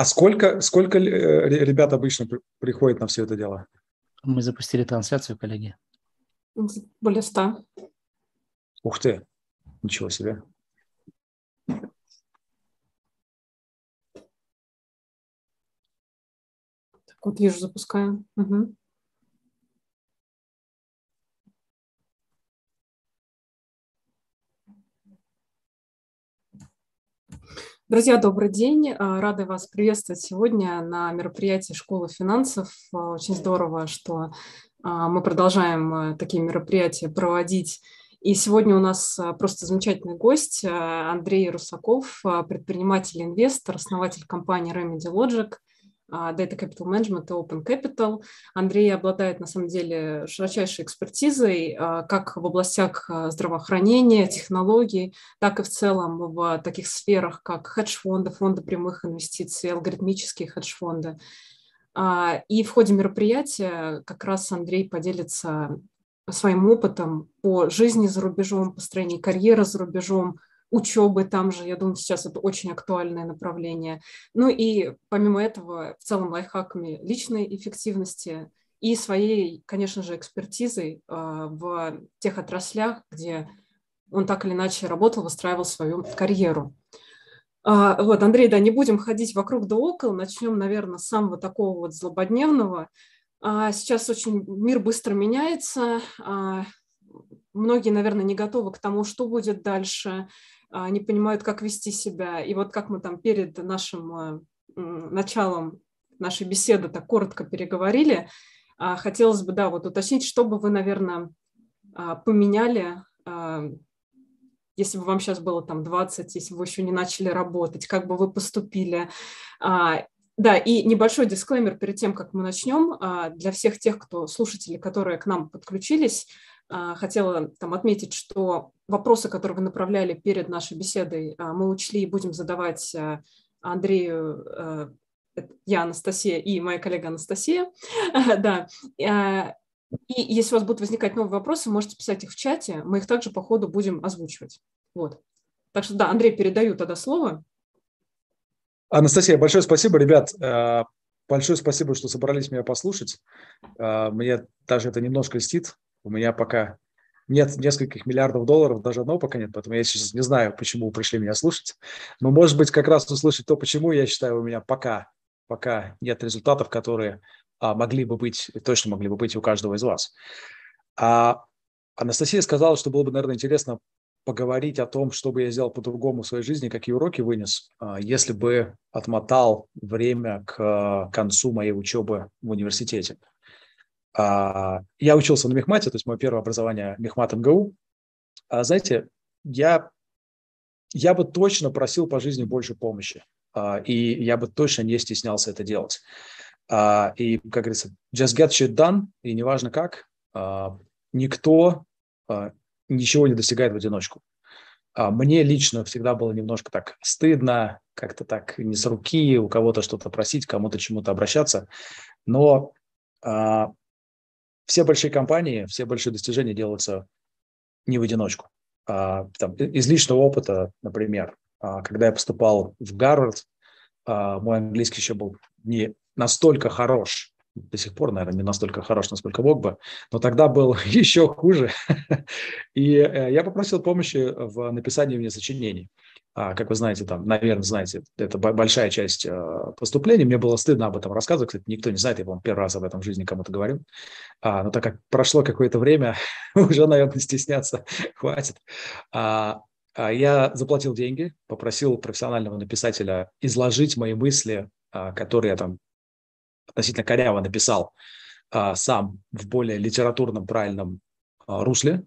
А сколько, сколько э, ребят обычно приходит на все это дело? Мы запустили трансляцию, коллеги. Более ста. Ух ты, ничего себе. Так вот, вижу, запускаем. Угу. Друзья, добрый день. А, рада вас приветствовать сегодня на мероприятии Школы финансов. А, очень здорово, что а, мы продолжаем такие мероприятия проводить. И сегодня у нас просто замечательный гость Андрей Русаков, предприниматель-инвестор, основатель компании Remedy Logic – Data Capital Management и Open Capital. Андрей обладает, на самом деле, широчайшей экспертизой а, как в областях а, здравоохранения, технологий, так и в целом в таких сферах, как хедж-фонды, фонды прямых инвестиций, алгоритмические хедж-фонды. И в ходе мероприятия как раз Андрей поделится своим опытом по жизни за рубежом, построению карьеры за рубежом, учебы там же. Я думаю, сейчас это очень актуальное направление. Ну и помимо этого, в целом лайфхаками личной эффективности и своей, конечно же, экспертизой а, в тех отраслях, где он так или иначе работал, выстраивал свою карьеру. А, вот, Андрей, да, не будем ходить вокруг да около, начнем, наверное, с самого такого вот злободневного. А, сейчас очень мир быстро меняется, многие, наверное, не готовы к тому, что будет дальше, не понимают, как вести себя. И вот как мы там перед нашим а, началом нашей беседы так коротко переговорили, а, хотелось бы, да, вот уточнить, что бы вы, наверное, поменяли, если бы вам сейчас было там 20, если бы вы еще не начали работать, как бы вы поступили. Да, и небольшой дисклеймер перед тем, как мы начнем, для всех тех, кто слушатели, которые к нам подключились, а, хотела там отметить, что вопросы, которые вы направляли перед нашей беседой, а, мы учли и будем задавать а, Андрею, я Анастасия и моя коллега Анастасия. Да. И если у вас будут возникать новые вопросы, можете писать их в чате, мы их также по ходу будем озвучивать. Вот. Так что да, Андрей, передаю тогда слово. Анастасия, большое спасибо, ребят. Большое спасибо, что собрались меня послушать. Мне даже это немножко льстит, у меня пока нет нескольких миллиардов долларов, даже одного пока нет, поэтому я сейчас не знаю, почему вы пришли меня слушать. Но, может быть, как раз услышать то, почему, я считаю, у меня пока, пока нет результатов, которые а, могли бы быть, точно могли бы быть у каждого из вас. А Анастасия сказала, что было бы, наверное, интересно поговорить о том, что бы я сделал по-другому в своей жизни, какие уроки вынес, а, если бы отмотал время к концу моей учебы в университете. А, я учился на мехмате, то есть мое первое образование мехмат МГУ. А, знаете, я, я бы точно просил по жизни больше помощи, а, и я бы точно не стеснялся это делать. И, как говорится, just get shit done, и неважно как, никто ничего не достигает в одиночку. Мне лично всегда было немножко так стыдно, как-то так не с руки у кого-то что-то просить, кому-то чему-то обращаться. Но все большие компании, все большие достижения делаются не в одиночку. А, там, из личного опыта, например, а, когда я поступал в Гарвард, а, мой английский еще был не настолько хорош, до сих пор, наверное, не настолько хорош, насколько мог бы, но тогда был еще хуже. И э, я попросил помощи в написании мне сочинений. А, как вы знаете, там, наверное, знаете, это большая часть а, поступлений. Мне было стыдно об этом рассказывать. Кстати, никто не знает, я, вам первый раз об этом в жизни кому-то говорю. А, но так как прошло какое-то время, уже, наверное, стесняться хватит. Я заплатил деньги, попросил профессионального написателя изложить мои мысли, которые я там относительно коряво написал сам в более литературном, правильном русле.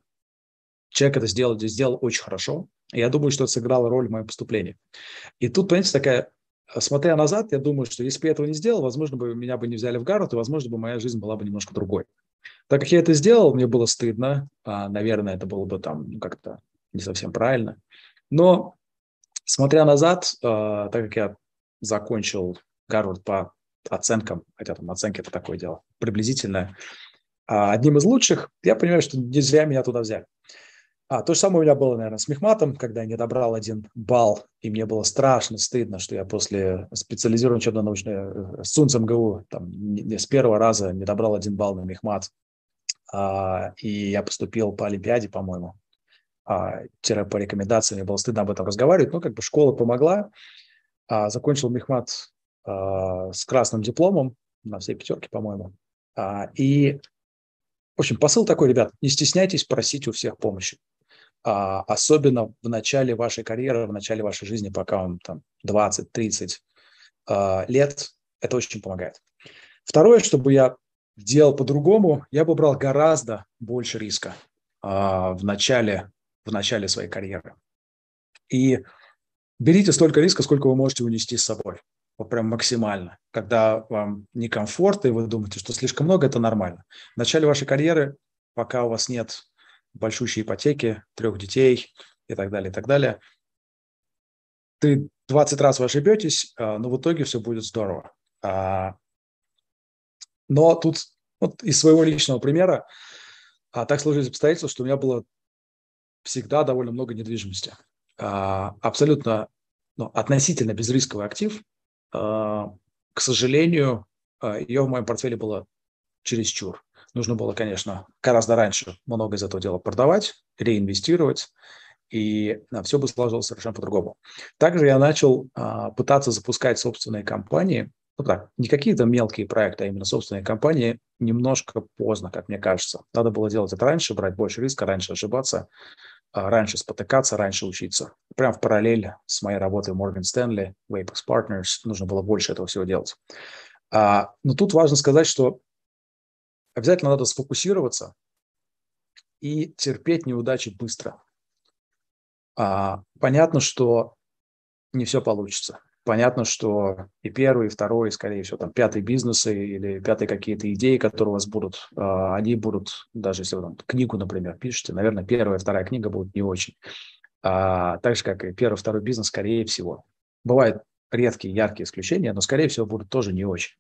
Человек это сделал, сделал очень хорошо. Я думаю, что это сыграло роль в моем поступлении. И тут, понимаете, такая, смотря назад, я думаю, что если бы я этого не сделал, возможно, бы меня бы не взяли в Гарвард, и, возможно, бы моя жизнь была бы немножко другой. Так как я это сделал, мне было стыдно, а, наверное, это было бы там ну, как-то не совсем правильно. Но, смотря назад, а, так как я закончил Гарвард по оценкам, хотя там оценки это такое дело, приблизительное, а, одним из лучших, я понимаю, что не зря меня туда взяли. А, то же самое у меня было, наверное, с Мехматом, когда я не добрал один балл, и мне было страшно стыдно, что я после специализированной учебно-научной э, с ЦУНЦ МГУ там, не, с первого раза не добрал один балл на Мехмат. А, и я поступил по Олимпиаде, по-моему, а, тире по рекомендациям, мне было стыдно об этом разговаривать, но как бы школа помогла. А, закончил Мехмат а, с красным дипломом, на все пятерки, по-моему. А, и, в общем, посыл такой, ребят, не стесняйтесь просить у всех помощи. А, особенно в начале вашей карьеры, в начале вашей жизни, пока вам там 20-30 а, лет, это очень помогает. Второе, чтобы я делал по-другому, я бы брал гораздо больше риска а, в начале, в начале своей карьеры. И берите столько риска, сколько вы можете унести с собой. Вот прям максимально. Когда вам некомфортно, и вы думаете, что слишком много, это нормально. В начале вашей карьеры, пока у вас нет большущие ипотеки, трех детей и так далее, и так далее. Ты 20 раз вы ошибетесь, а, но в итоге все будет здорово. А, но тут вот из своего личного примера а, так сложились обстоятельства, что у меня было всегда довольно много недвижимости. Абсолютно ну, относительно безрисковый актив. К сожалению, ее в моем портфеле было чересчур. Нужно было, конечно, гораздо раньше много из этого дела продавать, реинвестировать, и а, все бы сложилось совершенно по-другому. Также я начал а, пытаться запускать собственные компании, ну так, не какие-то мелкие проекты, а именно собственные компании немножко поздно, как мне кажется. Надо было делать это раньше, брать больше риска, раньше ошибаться, а, раньше спотыкаться, раньше учиться. Прям в параллель с моей работой в Morgan Stanley, Apex Partners нужно было больше этого всего делать. А, но тут важно сказать, что обязательно надо сфокусироваться и терпеть неудачи быстро. А, понятно, что не все получится. Понятно, что и первый, и второй, и, скорее всего, там, пятый бизнесы или пятые какие-то идеи, которые у вас будут, а, они будут, даже если вы там книгу, например, пишете, наверное, первая, вторая книга будут не очень. А, так же, как и первый, второй бизнес, скорее всего. Бывают редкие, яркие исключения, но, скорее всего, будут тоже не очень.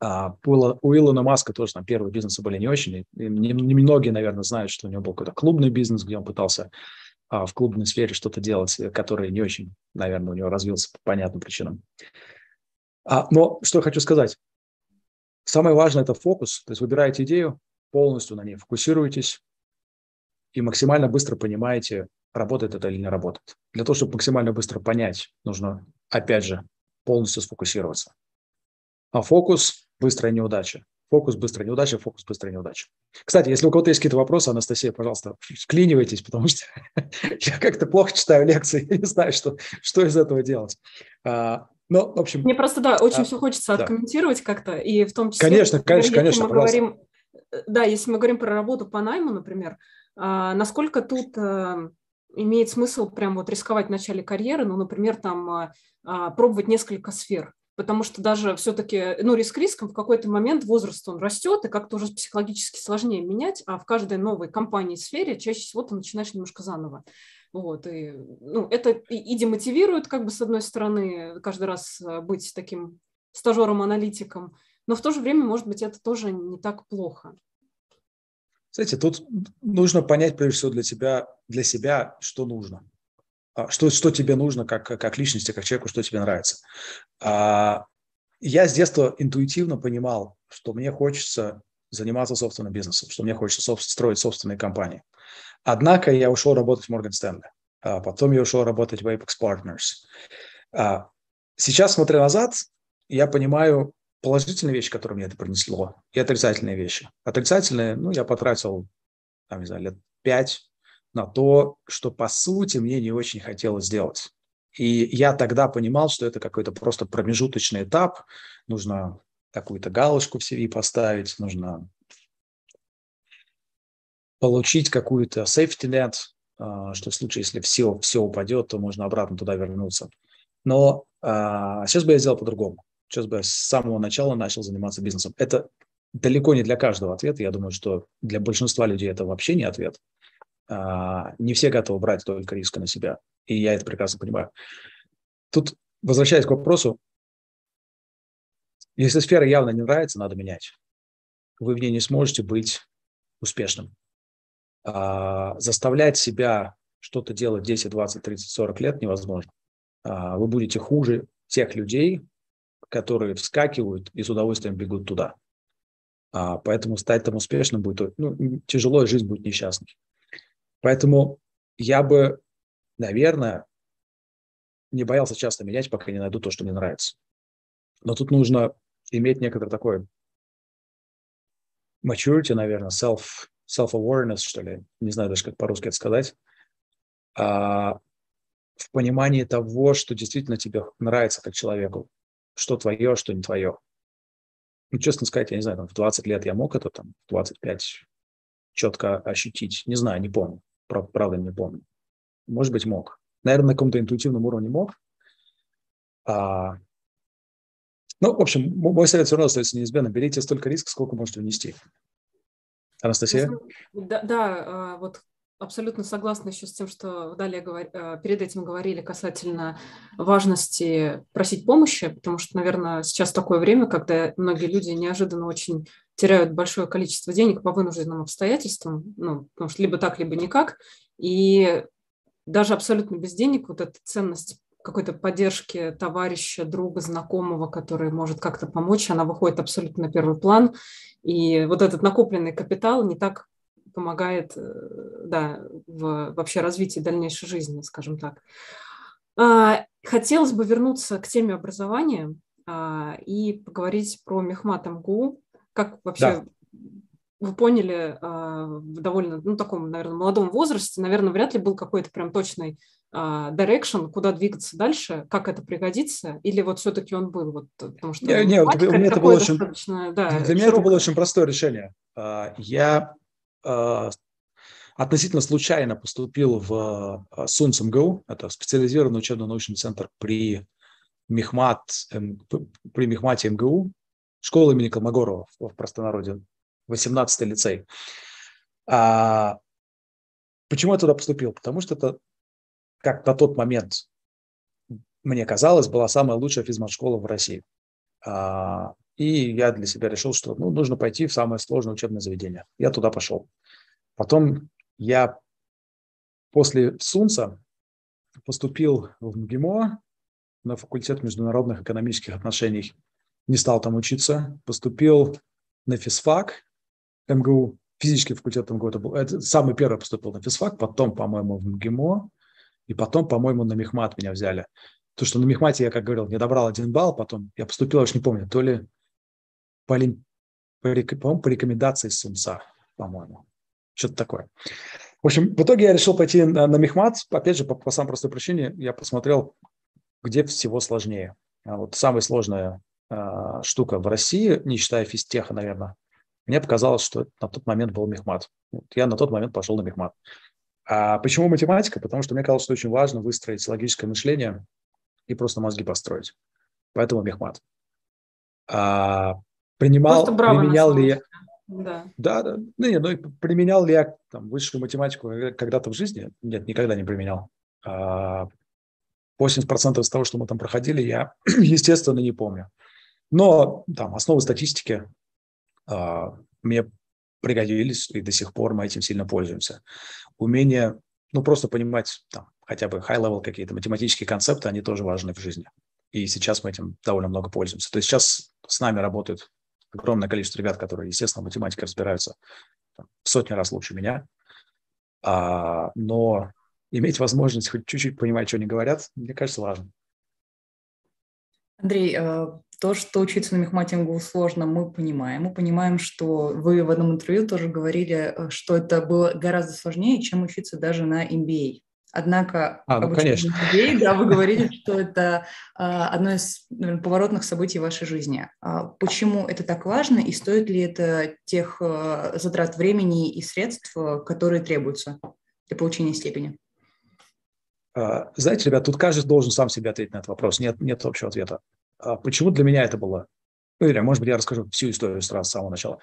А, у Илона Маска тоже там первые бизнесы были не очень. Немногие, наверное, знают, что у него был какой-то клубный бизнес, где он пытался а, в клубной сфере что-то делать, который не очень, наверное, у него развился по понятным причинам. А, но что я хочу сказать. Самое важное – это фокус. То есть выбираете идею, полностью на ней фокусируетесь и максимально быстро понимаете, работает это или не работает. Для того, чтобы максимально быстро понять, нужно, опять же, полностью сфокусироваться. А фокус – быстрая неудача. Фокус, быстрая неудача, фокус, быстрая неудача. Кстати, если у кого-то есть какие-то вопросы, Анастасия, пожалуйста, вклинивайтесь, потому что я как-то плохо читаю лекции, я не знаю, что, что из этого делать. А, ну, в общем... Мне просто, да, очень а, все хочется да. откомментировать как-то, и в том числе... Конечно, конечно, конечно, мы говорим, э, Да, если мы говорим про работу по найму, например, а, насколько тут а, имеет смысл прям вот рисковать в начале карьеры, ну, например, там а, пробовать несколько сфер, потому что даже все-таки, ну, риск риском в какой-то момент возраст он растет, и как-то уже психологически сложнее менять, а в каждой новой компании сфере чаще всего ты начинаешь немножко заново. Вот, и, ну, это и, и демотивирует, как бы, с одной стороны, каждый раз э, быть таким стажером-аналитиком, но в то же время, может быть, это тоже не так плохо. Знаете, тут нужно понять, прежде всего, для себя, для себя что нужно. А, что, что тебе нужно как, как личности, как человеку, что тебе нравится. А, я с детства интуитивно понимал, что мне хочется заниматься собственным бизнесом, что мне хочется строить собственные компании. Однако я ушел работать в Morgan Stanley, а потом я ушел работать в Apex Partners. Сейчас, смотря назад, я понимаю положительные вещи, которые мне это принесло, и отрицательные вещи. Отрицательные, ну, я потратил, там, не знаю, лет пять на то, что по сути мне не очень хотелось сделать. И я тогда понимал, что это какой-то просто промежуточный этап, нужно какую-то галочку в CV поставить, нужно получить какую-то safety net, а, что в случае, если все, все упадет, то можно обратно туда вернуться. Но а, сейчас бы я сделал по-другому. Сейчас бы я с самого начала начал заниматься бизнесом. Это далеко не для каждого ответ. Я думаю, что для большинства людей это вообще не ответ. А, не все готовы брать только риска на себя, и я это прекрасно понимаю. Тут, возвращаясь к вопросу, если сфера явно не нравится, надо менять. Вы в ней не сможете быть успешным. А, заставлять себя что-то делать 10, 20, 30, 40 лет невозможно. А, вы будете хуже тех людей, которые вскакивают и с удовольствием бегут туда. А, поэтому стать там успешным будет ну, тяжело, и жизнь будет несчастной. Поэтому я бы, наверное, не боялся часто менять, пока не найду то, что мне нравится. Но тут нужно иметь некоторое такое maturity, наверное, self, self-awareness, что ли, не знаю даже, как по-русски это сказать, а, в понимании того, что действительно тебе нравится как человеку, что твое, что не твое. Ну, честно сказать, я не знаю, там, в 20 лет я мог это, там, в 25 четко ощутить. Не знаю, не помню. Правда, не помню. Может быть, мог. Наверное, на каком-то интуитивном уровне мог. А, ну, в общем, мой совет все равно остается неизменным. Берите столько риска, сколько можете внести. Анастасия? Да, да а, вот абсолютно согласна еще с тем, что далее говор... Э, перед этим говорили касательно важности просить помощи, потому что, наверное, сейчас такое время, когда многие люди неожиданно очень теряют большое количество денег по вынужденным обстоятельствам, ну, потому что либо так, либо никак, и даже абсолютно без денег вот эта ценность какой-то поддержки товарища, друга, знакомого, который может как-то помочь, она выходит абсолютно на первый план. И вот этот накопленный капитал не так помогает э, да, в вообще развитии дальнейшей жизни, скажем так. А, хотелось бы вернуться к теме образования а, и поговорить про Мехмат МГУ. Как вообще да. вы поняли а, в довольно, ну, таком, наверное, молодом возрасте, наверное, вряд ли был какой-то прям точный direction, куда двигаться дальше, как это пригодится, или вот все-таки он был, вот, потому что... Не, нет, для меня это было очень, да, для меня это было очень простое решение. Я относительно случайно поступил в СУНС МГУ, это специализированный учебно-научный центр при Мехмат, при Мехмате МГУ, школа имени Колмогорова в простонародье, 18-й лицей. А почему я туда поступил? Потому что это, как на тот момент, мне казалось, была самая лучшая физмат-школа в России. А, и я для себя решил, что ну, нужно пойти в самое сложное учебное заведение. Я туда пошел. Потом я после СУНСа поступил в МГИМО на факультет международных экономических отношений. Не стал там учиться. Поступил на физфак МГУ, физический факультет МГУ. Это был это самый первый поступил на физфак, потом, по-моему, в МГИМО, и потом, по-моему, на Мехмат меня взяли. То, что на Мехмате я, как говорил, не добрал один балл, потом я поступил, я уж не помню, то ли по, по, по рекомендации СУМСа, по-моему. Что-то такое. В общем, в итоге я решил пойти на, на Мехмат. Опять же, по, по самой простой причине, я посмотрел, где всего сложнее. А вот самая сложная э, штука в России, не считая физтеха, наверное, мне показалось, что на тот момент был Мехмат. Вот я на тот момент пошел на Мехмат. А почему математика? Потому что мне казалось, что очень важно выстроить логическое мышление и просто мозги построить. Поэтому Мехмат. А, принимал, применял ли я... Да. да, да. Ну, не, ну, применял ли я там, высшую математику когда-то в жизни? Нет, никогда не применял. 80% а, из того, что мы там проходили, я, естественно, не помню. Но там основы статистики а, мне пригодились, и до сих пор мы этим сильно пользуемся. Умение, ну, просто понимать там, хотя бы high-level какие-то математические концепты, они тоже важны в жизни. И сейчас мы этим довольно много пользуемся. То есть сейчас с нами работают огромное количество ребят, которые, естественно, в математике разбираются там, в сотни раз лучше меня. А, но иметь возможность хоть чуть-чуть понимать, что они говорят, мне кажется, важно. Андрей, а, то, что учиться на мехматингу сложно, мы понимаем. Мы понимаем, что вы в одном интервью тоже говорили, э, что это было гораздо сложнее, чем учиться даже на MBA. Однако, а, ну, конечно. людей, да, вы говорили, что это а, одно из наверное, поворотных событий в вашей жизни. А, почему это так важно и стоит ли это тех а, затрат времени и средств, а, которые требуются для получения степени? А, знаете, ребят, тут каждый должен сам себе ответить на этот вопрос. Нет, нет общего ответа. А, почему для меня это было? Ну, или, может быть, я расскажу всю историю сразу с самого начала.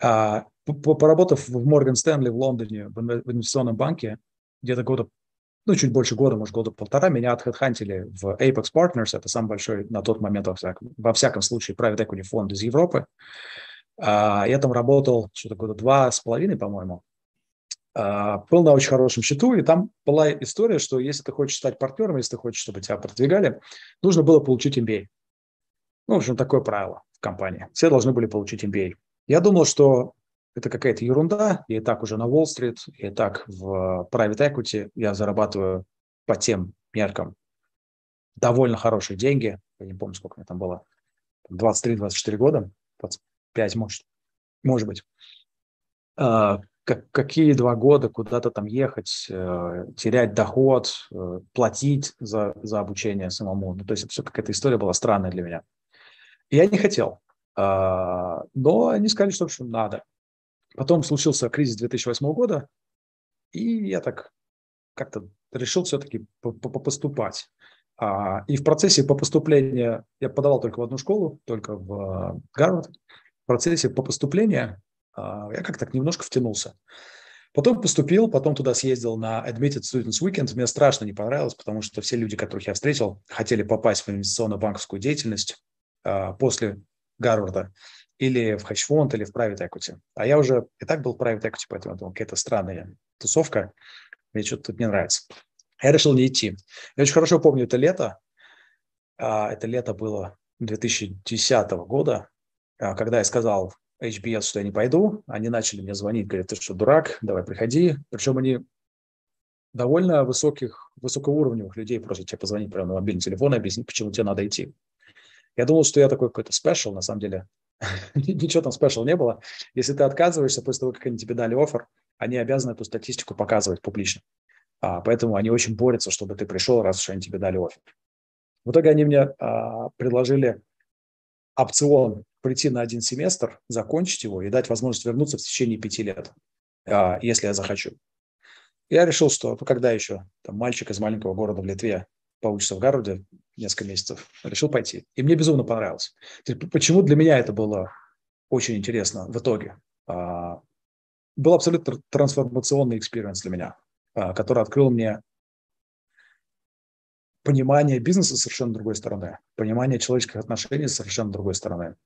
А, поработав в Морган Стэнли в Лондоне в инвестиционном банке, где-то года ну, чуть больше года, может, года полтора, меня отхедхантили в Apex Partners, это самый большой на тот момент, во всяком, во всяком случае, private equity фонд из Европы. А, я там работал что-то года два с половиной, по-моему. а, был на очень хорошем счету, и там была история, что если ты хочешь стать партнером, если ты хочешь, чтобы тебя продвигали, нужно было получить MBA. Ну, в общем, такое правило в компании. Все должны были получить MBA. Я думал, что это какая-то ерунда. Я и так уже на Уолл-стрит, и так в private equity я зарабатываю по тем меркам довольно хорошие деньги. Я не помню, сколько мне там было. 23-24 года, 25, может, может быть. А, как, какие два года куда-то там ехать, э, терять доход, э, платить за, за обучение самому. Ну, то есть это все какая-то история была странная для меня. Я не хотел. А, но они сказали, что в общем, надо. Потом случился кризис 2008 года, и я так как-то решил все-таки поступать. А, и в процессе по поступлению, я подавал только в одну школу, только в Гарвард. В процессе по поступлению а, я как-то немножко втянулся. Потом поступил, потом туда съездил на Admitted Students Weekend. Мне страшно не понравилось, потому что все люди, которых я встретил, хотели попасть в инвестиционную банковскую деятельность а, после Гарварда или в хедж-фонд, или в private equity. А я уже и так был в private equity, поэтому я думал, какая-то странная тусовка, мне что-то тут не нравится. Я решил не идти. Я очень хорошо помню это лето. А, это лето было 2010 года, когда я сказал HBS, что я не пойду. Они начали мне звонить, говорят, ты что, дурак, давай приходи. Причем они довольно высоких, высокоуровневых людей просят тебе позвонить прямо на мобильный телефон и объяснить, почему тебе надо идти. Я думал, что я такой какой-то special, на самом деле ничего там special не было. Если ты отказываешься после того, как они тебе дали offer, они обязаны эту статистику показывать публично. А, поэтому они очень борются, чтобы ты пришел, раз уж они тебе дали офер. В итоге они мне а, предложили опцион прийти на один семестр, закончить его и дать возможность вернуться в течение пяти лет, а, если я захочу. Я решил, что ну, когда еще там, мальчик из маленького города в Литве поучится в Гарварде несколько месяцев, решил пойти. И мне безумно понравилось. Почему для меня это было очень интересно в итоге? А, был абсолютно трансформационный experience для меня, а, который открыл мне понимание бизнеса совершенно другой стороны, понимание человеческих отношений совершенно другой стороны,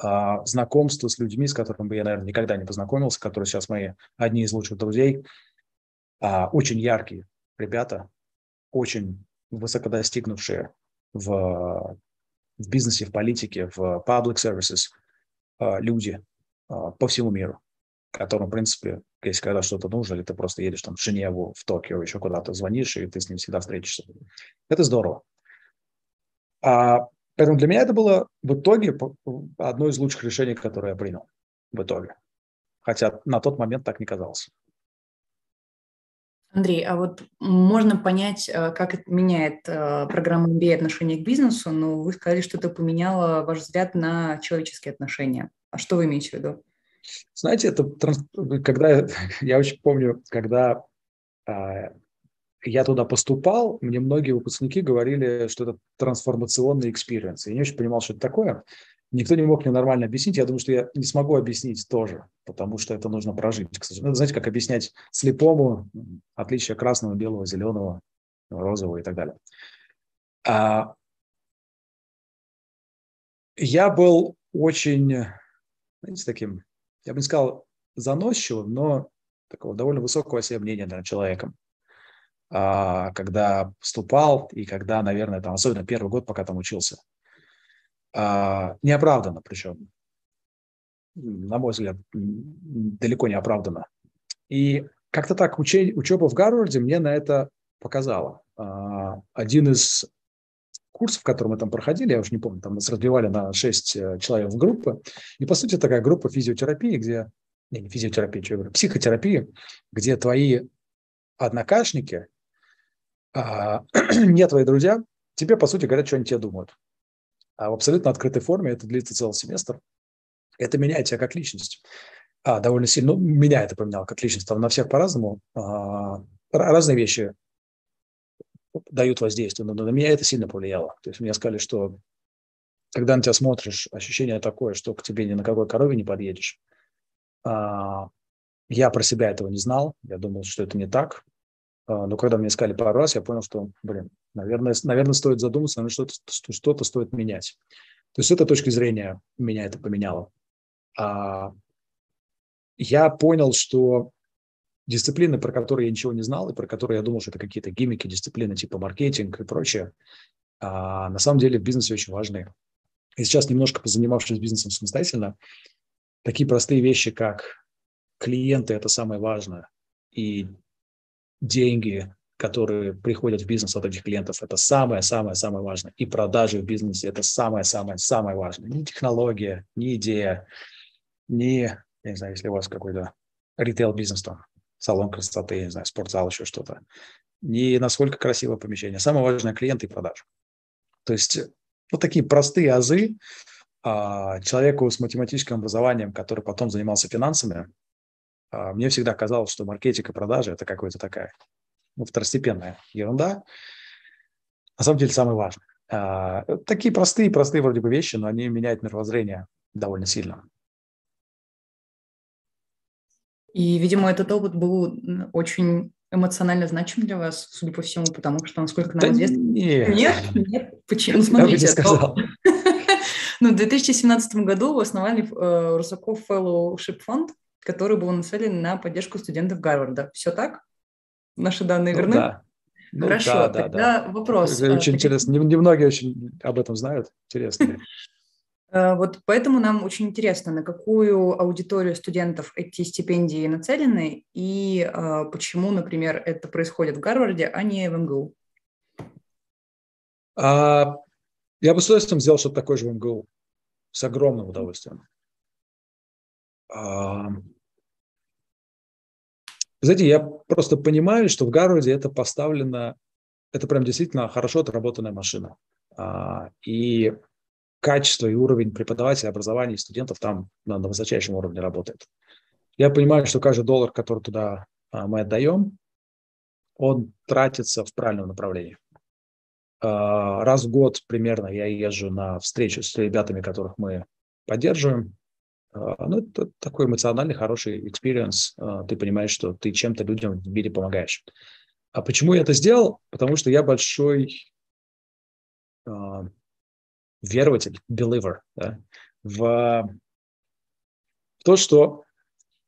а, знакомство с людьми, с которыми бы я, наверное, никогда не познакомился, которые сейчас мои одни из лучших друзей, очень яркие ребята, очень высоко достигнувшие в, в бизнесе, в политике, в public services а, люди по всему миру, которым, в принципе, если когда что-то нужно, или ты просто едешь там в Женеву, в Токио, еще куда-то звонишь, и ты с ним всегда встретишься. Это здорово. А Поэтому для меня это было в итоге одно из лучших решений, которое я принял в итоге. Хотя на тот момент так не казалось. Андрей, а вот можно понять, э, как это меняет э, программа MBA отношение к бизнесу, но вы сказали, что это поменяло ваш взгляд на человеческие отношения. А что вы имеете в виду? Знаете, это когда я очень помню, когда а, я туда поступал, мне многие выпускники говорили, что это трансформационный experience. Я не очень понимал, что это такое. Никто не мог мне нормально объяснить. Я думаю, что я не смогу объяснить тоже, потому что это нужно прожить. Кстати, ну, знаете, как объяснять слепому отличие красного, белого, зеленого, розового и так далее. А, я был очень, знаете, таким, я бы не сказал заносчивым, но такого довольно высокого себе мнения наверное, человеком. А, когда поступал и когда, наверное, там, особенно первый год, пока там учился. А, неоправданно причем, на мой взгляд, далеко не оправданно. И как-то так уче, учеба в Гарварде мне на это показала. А, один из курсов, который мы там проходили, я уже не помню, там нас разбивали на 6 э, человек в группы. И, по сути, такая группа физиотерапии, где... Не, не физиотерапия, что я говорю, психотерапии, где твои однокашники а, не твои друзья, тебе, по сути, говорят, что они тебе думают. А в абсолютно открытой форме это длится целый семестр. Это меняет тебя как личность. А, довольно сильно. Ну, меня это поменяло как личность. Там на всех по-разному. А, разные вещи дают воздействие, но на меня это сильно повлияло. То есть мне сказали, что когда на тебя смотришь, ощущение такое, что к тебе ни на какой корове не подъедешь. А, я про себя этого не знал. Я думал, что это не так. А, но когда мне сказали пару раз, я понял, что, блин, наверное, наверное стоит задуматься, наверное, что-то, что-то стоит менять. То есть с этой точки зрения меня это поменяло. А, я понял, что дисциплины, про которые я ничего не знал, и про которые я думал, что это какие-то гиммики, дисциплины типа маркетинг и прочее, а на самом деле в бизнесе очень важны. И сейчас, немножко позанимавшись бизнесом самостоятельно, такие простые вещи, как клиенты – это самое важное, и деньги, которые приходят в бизнес от этих клиентов, это самое-самое-самое важное. И продажи в бизнесе – это самое-самое-самое важное. Не технология, не идея, не, я не знаю, если у вас какой-то ритейл-бизнес там, салон красоты, я не знаю, спортзал, еще что-то. Не насколько красивое помещение. Самое важное – клиенты и продажи. То есть вот такие простые азы а, человеку с математическим образованием, который потом занимался финансами, мне всегда казалось, что маркетинг и продажи – это какая-то такая ну, второстепенная ерунда. На самом деле самое важное. А, такие простые, простые вроде бы вещи, но они меняют мировоззрение довольно сильно. И, видимо, этот опыт был очень эмоционально значим для вас, судя по всему, потому что, насколько нам да известно... Нет. Нет? Нет? Почему? Ну, смотрите. Я сказал. Ну, в 2017 году вы основали э, Русаков Fellowship фонд, который был нацелен на поддержку студентов Гарварда. Все так? Наши данные ну, верны? Да. Ну, Хорошо, да, тогда да. вопрос. Это очень а, интересно. Немногие очень об этом знают. Интересно. Э, вот поэтому нам очень интересно, на какую аудиторию студентов эти стипендии нацелены и э, почему, например, это происходит в Гарварде, а не в МГУ. А, я бы с удовольствием сделал что-то такое же в МГУ. С огромным удовольствием. А, знаете, я просто понимаю, что в Гарварде это поставлено, это прям действительно хорошо отработанная машина. А, и качество и уровень преподавателя, образования и студентов там на, на высочайшем уровне работает. Я понимаю, что каждый доллар, который туда а, мы отдаем, он тратится в правильном направлении. А, раз в год примерно я езжу на встречу с ребятами, которых мы поддерживаем. А, ну, это такой эмоциональный, хороший experience. Ты понимаешь, что ты чем-то людям в мире помогаешь. А почему я это сделал? Потому что я большой верователь, believer, да, в, в то, что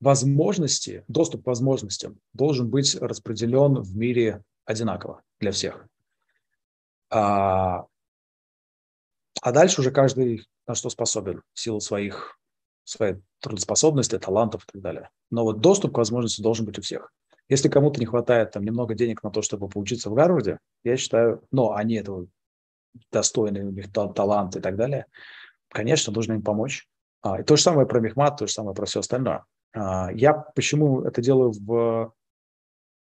возможности, доступ к возможностям должен быть распределен в мире одинаково для всех. А, а дальше уже каждый на что способен, в силу своих, своей трудоспособности, талантов и так далее. Но вот доступ к возможности должен быть у всех. Если кому-то не хватает там немного денег на то, чтобы поучиться в Гарварде, я считаю, но они этого достойные у них талант и так далее, конечно, нужно им помочь. А, и то же самое про Мехмат, то же самое про все остальное. А, я почему это делаю в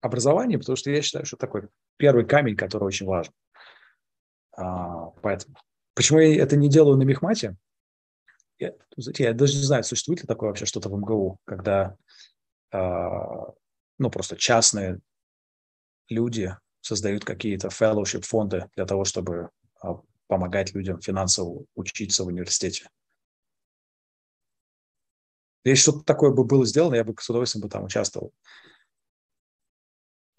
образовании? Потому что я считаю, что такой первый камень, который очень важен. А, поэтому почему я это не делаю на Мехмате? Я, я даже не знаю, существует ли такое вообще что-то в МГУ, когда ну, просто частные люди создают какие-то fellowship фонды для того, чтобы а, помогать людям финансово учиться в университете. Если что-то такое бы было сделано, я бы с удовольствием бы там участвовал.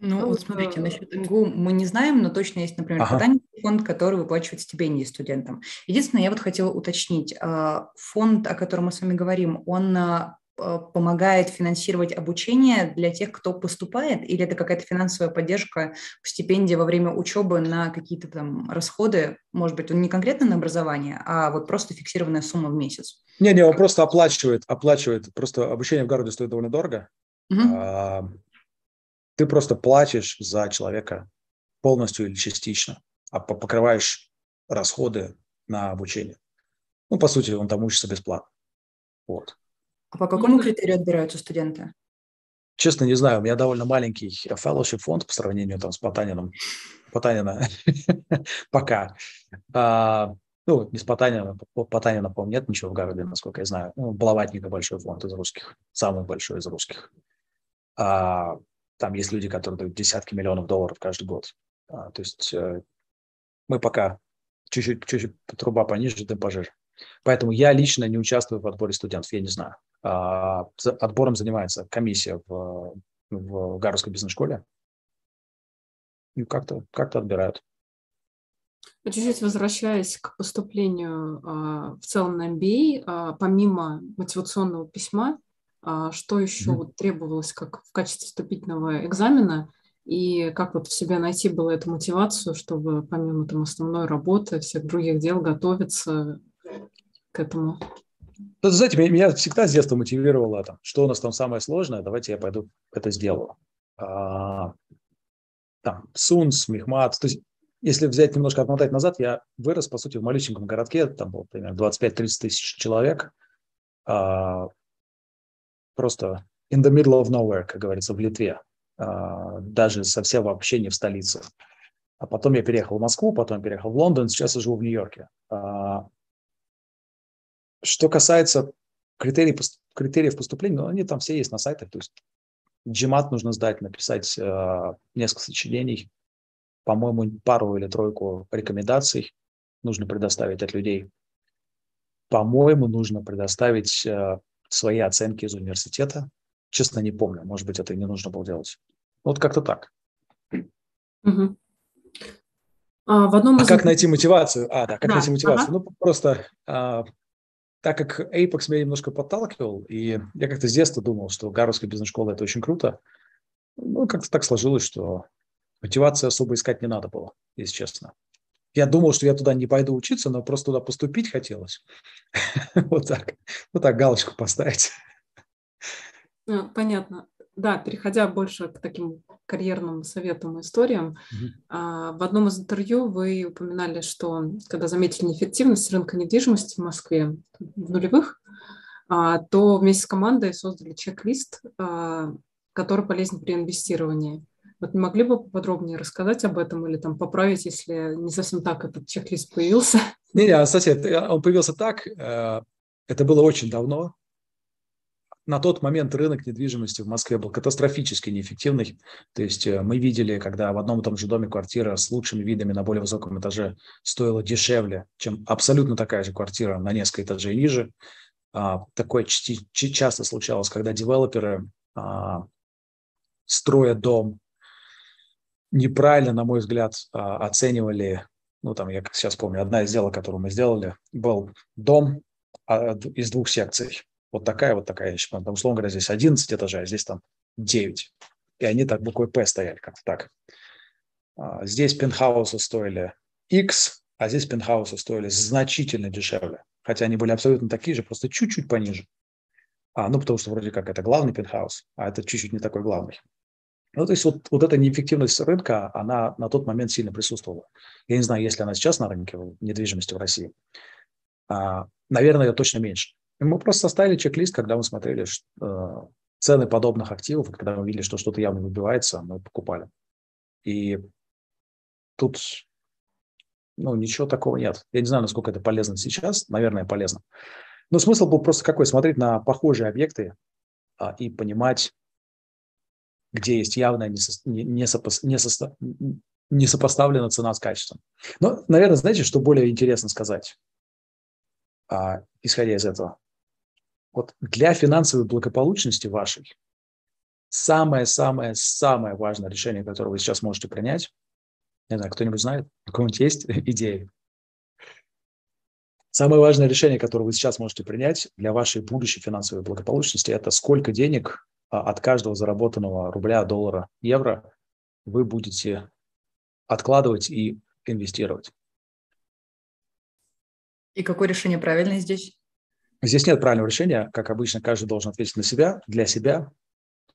Ну, ну вот смотрите, насчет МГУ мы не знаем, но точно есть, например, ага. фонд, который выплачивает стипендии студентам. Единственное, я вот хотела уточнить, а, фонд, о котором мы с вами говорим, он а, Э, помогает финансировать обучение для тех, кто поступает, или это какая-то финансовая поддержка, стипендия во время учебы на какие-то там расходы, может быть, он не конкретно на образование, а вот просто фиксированная сумма в месяц? Не-не, он просто оплачивает, оплачивает, просто обучение в городе стоит довольно дорого. Угу. А, ты просто платишь за человека полностью или частично, а покрываешь расходы на обучение. Ну, по сути, он там учится бесплатно. Вот. А по какому критерию отбираются студенты? Честно, не знаю. У меня довольно маленький fellowship фонд по сравнению там, с Потанином. Потанина пока. А, ну, не с Потанина. Потанина, по-моему, нет ничего в городе, насколько я знаю. Ну, Баловатника большой фонд из русских. Самый большой из русских. А, там есть люди, которые дают десятки миллионов долларов каждый год. А, то есть э, мы пока чуть-чуть, чуть-чуть труба пониже, тем пожиже. Поэтому я лично не участвую в отборе студентов, я не знаю. А, отбором занимается комиссия в, в Гарвардской бизнес-школе. И как-то как отбирают. Чуть-чуть возвращаясь к поступлению а, в целом на MBA, а, помимо мотивационного письма, что еще вот требовалось как в качестве вступительного экзамена? И как вот в себе найти было эту мотивацию, чтобы помимо там основной работы, всех других дел готовиться к этому? Ну, знаете, меня всегда с детства мотивировало там, что у нас там самое сложное, давайте я пойду это сделаю. А, там, Сунс, Мехмат. То есть, если взять немножко отмотать назад, я вырос, по сути, в маленьком городке, там было примерно 25-30 тысяч человек. А, просто in the middle of nowhere, как говорится, в Литве. А, даже совсем вообще не в столице. А потом я переехал в Москву, потом переехал в Лондон, сейчас я живу в Нью-Йорке. А, что касается критерий, критериев поступления, ну, они там все есть на сайтах. То есть GMAT нужно сдать, написать э, несколько сочинений, по-моему, пару или тройку рекомендаций нужно предоставить от людей. По-моему, нужно предоставить свои оценки из университета. Честно, не помню. Может быть, это и не нужно было делать. Вот как-то так. Угу. А, в одном а из... как найти мотивацию? А, да, как да. найти мотивацию? Ага. Ну, просто а, так как Apex меня немножко подталкивал, и я как-то с детства думал, что Гарвардская бизнес-школа – это очень круто, ну, как-то так сложилось, что мотивации особо искать не надо было, если честно. Я думал, что я туда не пойду учиться, но просто туда поступить хотелось. Вот так. Вот так галочку поставить. А, понятно да, переходя больше к таким карьерным советам и историям, mm-hmm. в одном из интервью вы упоминали, что когда заметили неэффективность рынка недвижимости в Москве в нулевых, а, то вместе с командой создали чек-лист, который полезен при инвестировании. Вот не могли бы подробнее рассказать об этом или там поправить, если не совсем так этот чек-лист появился? Не, не, кстати, он появился так. Э, это было очень давно на тот момент рынок недвижимости в Москве был катастрофически неэффективный. То есть э, мы видели, когда в одном и том же доме квартира с лучшими видами на более высоком этаже стоила дешевле, чем абсолютно такая же квартира на несколько этажей ниже. А, такое часто случалось, когда девелоперы а, строят дом, неправильно, на мой взгляд, а, оценивали, ну там я сейчас помню, одна из сделок, которую мы сделали, был дом из двух секций вот такая, вот такая, там, условно говоря, здесь 11 этажей, а здесь там 9. И они так буквой П стояли, как-то так. А, здесь пентхаусы стоили X, а здесь пентхаусы стоили значительно дешевле. Хотя они были абсолютно такие же, просто чуть-чуть пониже. А, ну, потому что вроде как это главный пентхаус, а это чуть-чуть не такой главный. Ну, то есть вот, вот эта неэффективность рынка, она на тот момент сильно присутствовала. Я не знаю, есть ли она сейчас на рынке недвижимости в России. А, наверное, ее точно меньше. Мы просто составили чек-лист, когда мы смотрели что, э, цены подобных активов, и когда мы видели, что что-то явно выбивается, мы покупали. И тут ну, ничего такого нет. Я не знаю, насколько это полезно сейчас. Наверное, полезно. Но смысл был просто какой? Смотреть на похожие объекты а, и понимать, где есть явная несо, не, несопо, несосто, несопоставлена цена с качеством. Но, наверное, знаете, что более интересно сказать, а, исходя из этого? Вот для финансовой благополучности вашей самое-самое-самое важное решение, которое вы сейчас можете принять, не знаю, кто-нибудь знает, у кого-нибудь есть идеи? Самое важное решение, которое вы сейчас можете принять для вашей будущей финансовой благополучности, это сколько денег от каждого заработанного рубля, доллара, евро вы будете откладывать и инвестировать. И какое решение правильное здесь? Здесь нет правильного решения, как обычно, каждый должен ответить на себя, для себя.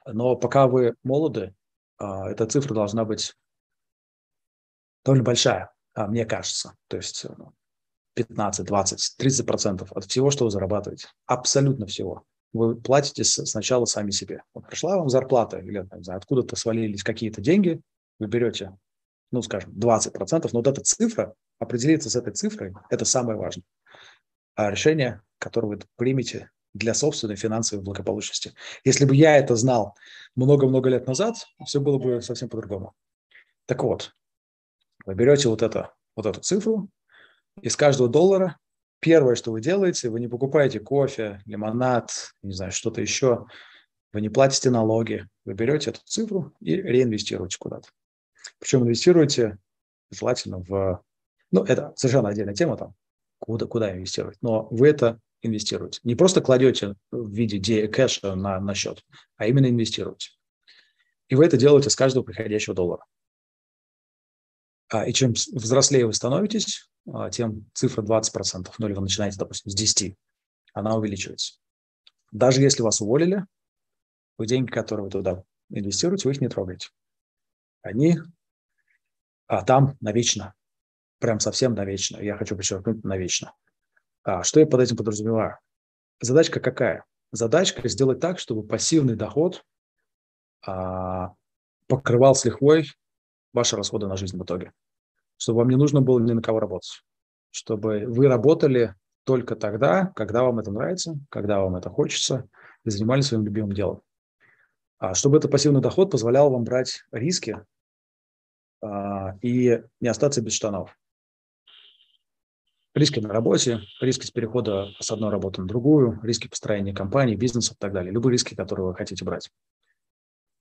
Но пока вы молоды, а, эта цифра должна быть довольно большая, а, мне кажется. То есть 15, 20, 30 процентов от всего, что вы зарабатываете. Абсолютно всего. Вы платите сначала сами себе. Вот пришла вам зарплата, или откуда-то свалились какие-то деньги, вы берете, ну, скажем, 20 процентов, но вот эта цифра, определиться с этой цифрой, это самое важное. А решение который вы примете для собственной финансовой благополучности. Если бы я это знал много-много лет назад, все было бы совсем по-другому. Так вот, вы берете вот, это, вот эту цифру, из каждого доллара первое, что вы делаете, вы не покупаете кофе, лимонад, не знаю, что-то еще, вы не платите налоги, вы берете эту цифру и реинвестируете куда-то. Причем инвестируете желательно в... Ну, это совершенно отдельная тема там, куда, куда инвестировать. Но вы это инвестируете. Не просто кладете в виде кэша на, на счет, а именно инвестируете. И вы это делаете с каждого приходящего доллара. А, и чем взрослее вы становитесь, тем цифра 20%, ну или вы начинаете, допустим, с 10, она увеличивается. Даже если вас уволили, вы деньги, которые вы туда инвестируете, вы их не трогаете. Они а, там навечно, прям совсем навечно. Я хочу подчеркнуть навечно. А, что я под этим подразумеваю? Задачка какая? Задачка сделать так, чтобы пассивный доход а, покрывал с лихвой ваши расходы на жизнь в итоге. Чтобы вам не нужно было ни на кого работать. Чтобы вы работали только тогда, когда вам это нравится, когда вам это хочется, и занимались своим любимым делом. А чтобы этот пассивный доход позволял вам брать риски а, и не остаться без штанов. Риски на работе, риски с перехода с одной работы на другую, риски построения компании, бизнеса и так далее. Любые риски, которые вы хотите брать.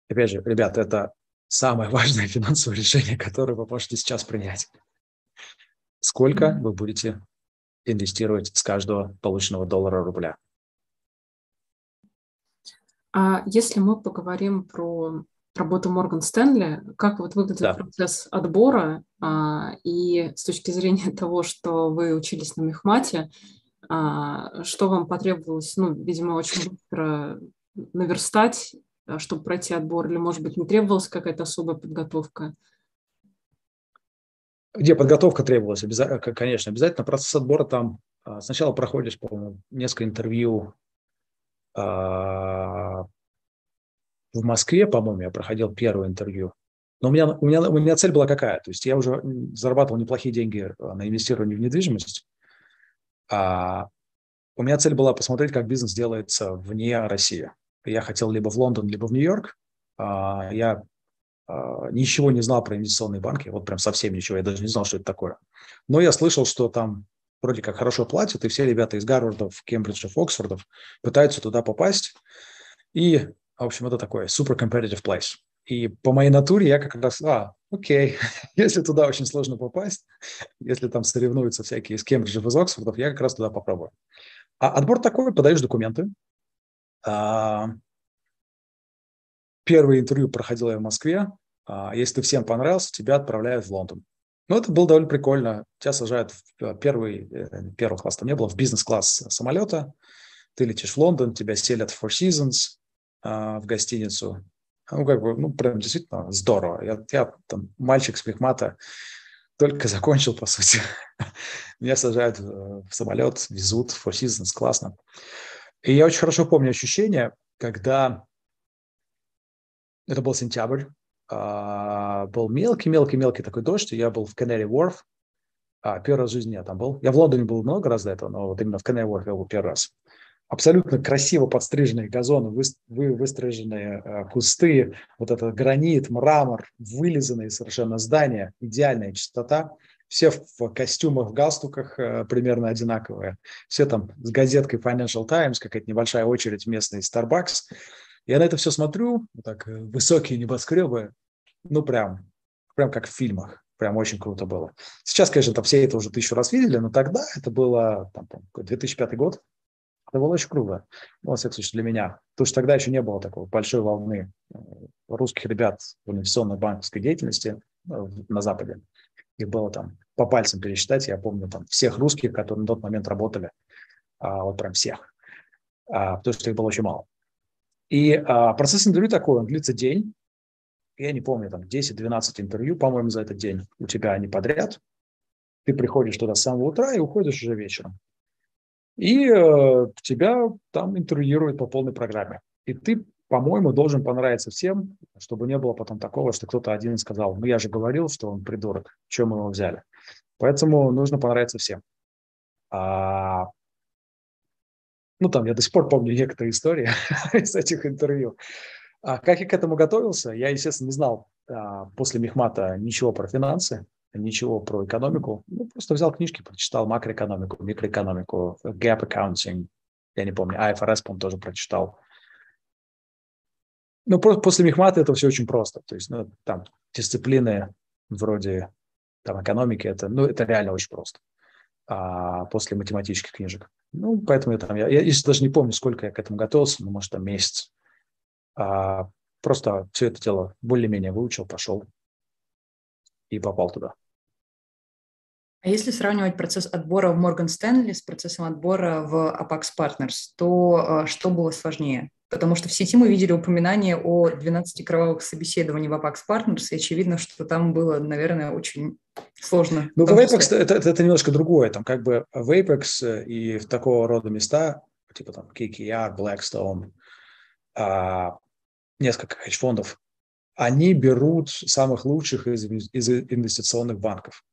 Опять же, ребят, это самое важное финансовое решение, которое вы можете сейчас принять. Сколько вы будете инвестировать с каждого полученного доллара рубля? А если мы поговорим про работу Морган Стэнли, как вот выглядит да. процесс отбора, а, и с точки зрения того, что вы учились на Мехмате, а, что вам потребовалось, ну, видимо, очень быстро наверстать чтобы пройти отбор, или, может быть, не требовалась какая-то особая подготовка? Где подготовка требовалась? Обяза... Конечно, обязательно процесс отбора там а, сначала проходишь, по-моему, несколько интервью а, в Москве, по-моему, я проходил первое интервью. Но у меня, у, меня, у меня цель была какая? То есть я уже зарабатывал неплохие деньги а, на инвестирование в недвижимость. А у меня цель была посмотреть, как бизнес делается вне России. Я хотел либо в Лондон, либо в Нью-Йорк. А, я а, ничего не знал про инвестиционные банки, вот прям совсем ничего, я даже не знал, что это такое. Но я слышал, что там вроде как хорошо платят, и все ребята из Гарвардов, Кембриджев, Оксфордов пытаются туда попасть. И, в общем, это такой super competitive place. И по моей натуре я как раз, а, окей, если туда очень сложно попасть, если там соревнуются всякие из Кембриджев, из Оксфордов, я как раз туда попробую. А отбор такой, подаешь документы, первое интервью проходил я в Москве. А, если ты всем понравился, тебя отправляют в Лондон. Ну, это было довольно прикольно. Тебя сажают в э, первый, э, первый класс там не было, в бизнес-класс самолета. Ты летишь в Лондон, тебя селят в Four Seasons а, в гостиницу. Ну, как бы, ну, прям действительно здорово. Я, я там мальчик с Мехмата только закончил, по сути. Меня сажают в самолет, везут Four Seasons, классно. И я очень хорошо помню ощущение, когда это был сентябрь, а, был мелкий-мелкий-мелкий такой дождь, и я был в Canary Wharf. А, первый раз в жизни я там был. Я в Лондоне был много раз до этого, но вот именно в Canary Wharf я был первый раз. Абсолютно красиво подстриженные газоны, вы, вы, выстриженные э, кусты, вот этот гранит, мрамор, вылизанные совершенно здания, идеальная чистота все в костюмах, в галстуках э, примерно одинаковые, все там с газеткой Financial Times, какая-то небольшая очередь местный Starbucks. Я на это все смотрю, вот так э, высокие небоскребы, ну прям, прям как в фильмах, прям очень круто было. Сейчас, конечно, там все это уже тысячу раз видели, но тогда это было там, 2005 год, это было очень круто, ну, во всяком случае, для меня. Потому что тогда еще не было такой большой волны э, русских ребят в инвестиционной банковской деятельности на Западе. Их было там по пальцам пересчитать. Я помню там всех русских, которые на тот момент работали. А, вот прям всех. А, потому что их было очень мало. И а, процесс интервью такой, он длится день. Я не помню, там 10-12 интервью, по-моему, за этот день у тебя они подряд. Ты приходишь туда с самого утра и уходишь уже вечером. И э, тебя там интервьюируют по полной программе. И ты по-моему, должен понравиться всем, чтобы не было потом такого, что кто-то один сказал, ну я же говорил, что он придурок, чем мы его взяли. Поэтому нужно понравиться всем. А, ну там я до сих пор помню некоторые истории из этих интервью. А как я к этому готовился? Я, естественно, не знал а, после Мехмата ничего про финансы, ничего про экономику. Ну, просто взял книжки, прочитал макроэкономику, микроэкономику, gap accounting, я не помню, IFRS, по тоже прочитал. Ну, после Мехмата это все очень просто. То есть, ну, там дисциплины вроде там экономики, это, ну, это реально очень просто. А после математических книжек. Ну, поэтому я там, я, я даже не помню, сколько я к этому готовился, ну, может, там месяц. А, просто все это дело более-менее выучил, пошел и попал туда. А если сравнивать процесс отбора в Morgan Stanley с процессом отбора в Apax Partners, то э, что было сложнее? Потому что в сети мы видели упоминание о 12 кровавых собеседований в Apax Partners, и очевидно, что там было, наверное, очень сложно. Ну, в Apex это, это, это немножко другое. Там как бы в Apex и в такого рода места, типа там KKR, Blackstone, а, несколько хедж-фондов, они берут самых лучших из, из инвестиционных банков.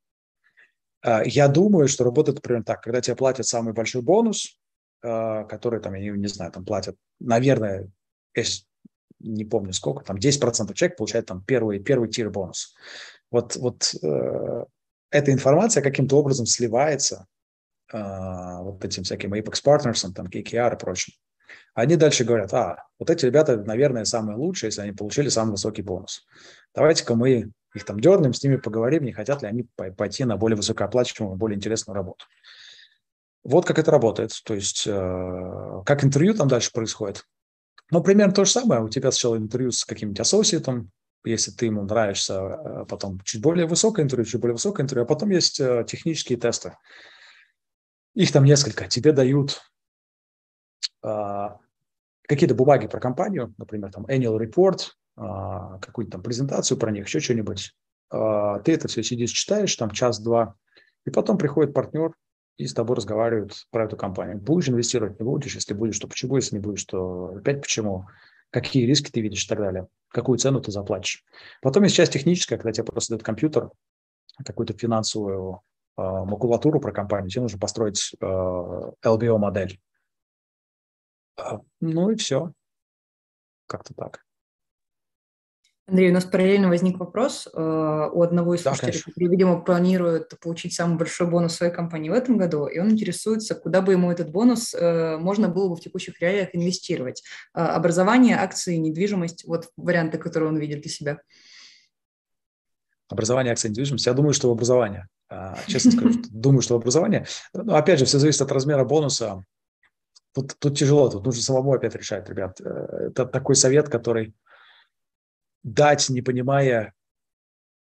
А, я думаю, что работает примерно так. Когда тебе платят самый большой бонус, а, который там, я не, знаю, там платят, наверное, если не помню сколько, там 10% человек получает там первый, первый тир бонус. Вот, вот э, эта информация каким-то образом сливается э, вот этим всяким Apex Partners, там KKR и прочим. Они дальше говорят, а, вот эти ребята, наверное, самые лучшие, если они получили самый высокий бонус. Давайте-ка мы их там дернем, с ними поговорим, не хотят ли они пойти на более высокооплачиваемую, более интересную работу. Вот как это работает. То есть, э, как интервью там дальше происходит. Ну, примерно то же самое. У тебя сначала интервью с каким-нибудь ассоциатом, если ты ему нравишься, э, потом чуть более высокое интервью, чуть более высокое интервью, а потом есть э, технические тесты. Их там несколько. Тебе дают какие-то бумаги про компанию, например, там annual report, какую-то там презентацию про них, еще что-нибудь. Ты это все сидишь, читаешь, там час-два, и потом приходит партнер и с тобой разговаривают про эту компанию. Будешь инвестировать, не будешь, если будешь, то почему, если не будешь, то опять почему, какие риски ты видишь и так далее, какую цену ты заплатишь. Потом есть часть техническая, когда тебе просто дают компьютер, какую-то финансовую э, макулатуру про компанию, тебе нужно построить э, LBO-модель. Э, ну и все. Как-то так. Андрей, у нас параллельно возник вопрос э, у одного из слушателей, да, который, видимо, планирует получить самый большой бонус своей компании в этом году, и он интересуется, куда бы ему этот бонус э, можно было бы в текущих реалиях инвестировать. Э, образование, акции, недвижимость – вот варианты, которые он видит для себя. Образование, акции, недвижимость. Я думаю, что в образование. А, честно скажу, думаю, что в образование. Но опять же, все зависит от размера бонуса. Тут, тут тяжело, тут нужно самому опять решать, ребят. Это такой совет, который дать, не понимая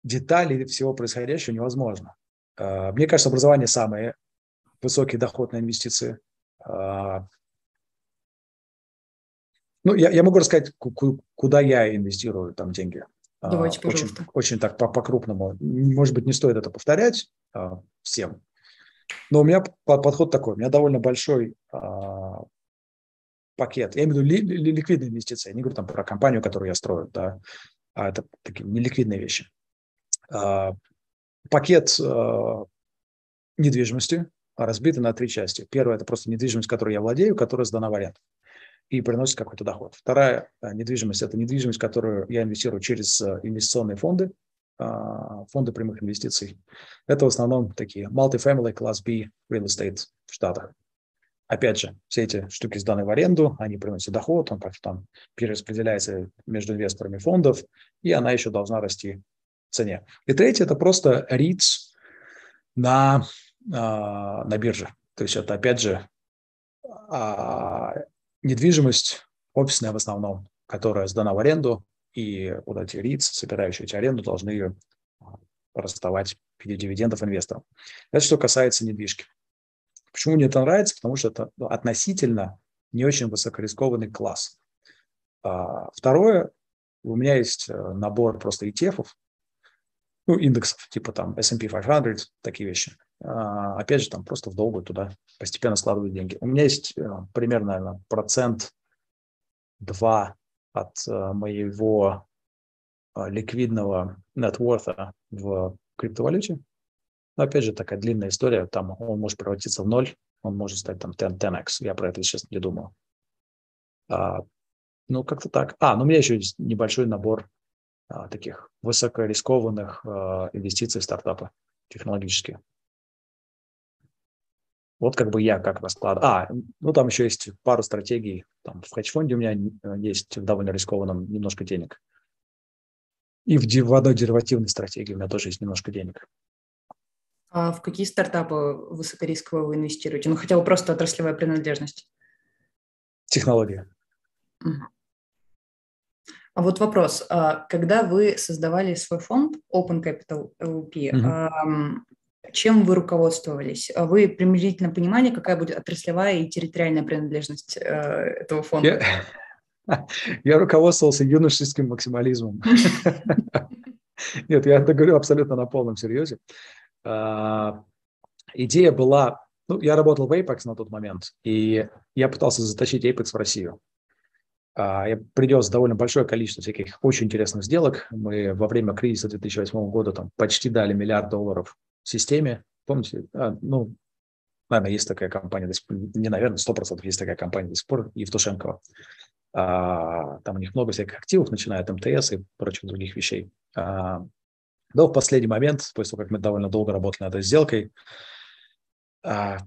деталей всего происходящего, невозможно. А, мне кажется, образование самый высокий доход на инвестиции. А, ну, я, я могу рассказать, куда я инвестирую там деньги. А, Давайте, пожалуйста. Очень, очень так по-крупному. Может быть, не стоит это повторять всем. Но у меня подход такой. У меня довольно большой пакет. Я имею в виду ли, ли, ликвидные инвестиции. Я не говорю там про компанию, которую я строю, да, а это такие неликвидные вещи. А, пакет а, недвижимости разбитый на три части. Первая – это просто недвижимость, которой я владею, которая сдана в аренду и приносит какой-то доход. Вторая а, недвижимость – это недвижимость, которую я инвестирую через а, инвестиционные фонды, а, фонды прямых инвестиций. Это в основном такие multifamily, class B real estate в Штатах. Опять же, все эти штуки сданы в аренду, они приносят доход, он как-то там перераспределяется между инвесторами фондов, и она еще должна расти в цене. И третье – это просто РИЦ на, а, на бирже. То есть это, опять же, а, недвижимость офисная в основном, которая сдана в аренду, и вот эти РИЦ, собирающие эти аренду, должны ее расставать в виде дивидендов инвесторам. Это что касается недвижки. Почему мне это нравится? Потому что это ну, относительно не очень высокорискованный класс. А, второе, у меня есть э, набор просто ETF, ну, индексов, типа там S&P 500, такие вещи. А, опять же, там просто в долгую туда постепенно складываю деньги. У меня есть э, примерно, наверное, процент 2 от э, моего ликвидного net worth в криптовалюте. Но опять же, такая длинная история, там он может превратиться в ноль, он может стать там 10, 10x, я про это сейчас не думаю. А, ну, как-то так. А, ну у меня еще есть небольшой набор а, таких высокорискованных а, инвестиций в стартапы технологические. Вот как бы я как раскладываю. А, ну там еще есть пару стратегий. Там в хедж-фонде у меня э, есть в довольно рискованном немножко денег. И в, в одной деривативной стратегии у меня тоже есть немножко денег. А в какие стартапы высокорисковые вы инвестируете? Ну, хотя бы просто отраслевая принадлежность. Технология. А вот вопрос. А когда вы создавали свой фонд Open Capital LP, угу. чем вы руководствовались? Вы приблизительно понимали, какая будет отраслевая и территориальная принадлежность э, этого фонда? Я, я руководствовался юношеским максимализмом. Нет, я это говорю абсолютно на полном серьезе. А, идея была, ну, я работал в Apex на тот момент, и я пытался затащить Apex в Россию. А, я принес довольно большое количество всяких очень интересных сделок. Мы во время кризиса 2008 года там почти дали миллиард долларов системе. Помните? А, ну, наверное, есть такая компания, до сих пор, не наверное, сто процентов есть такая компания до сих пор, Евтушенкова. А, там у них много всяких активов, начиная от МТС и прочих других вещей. А, но в последний момент, после того, как мы довольно долго работали над этой сделкой, а,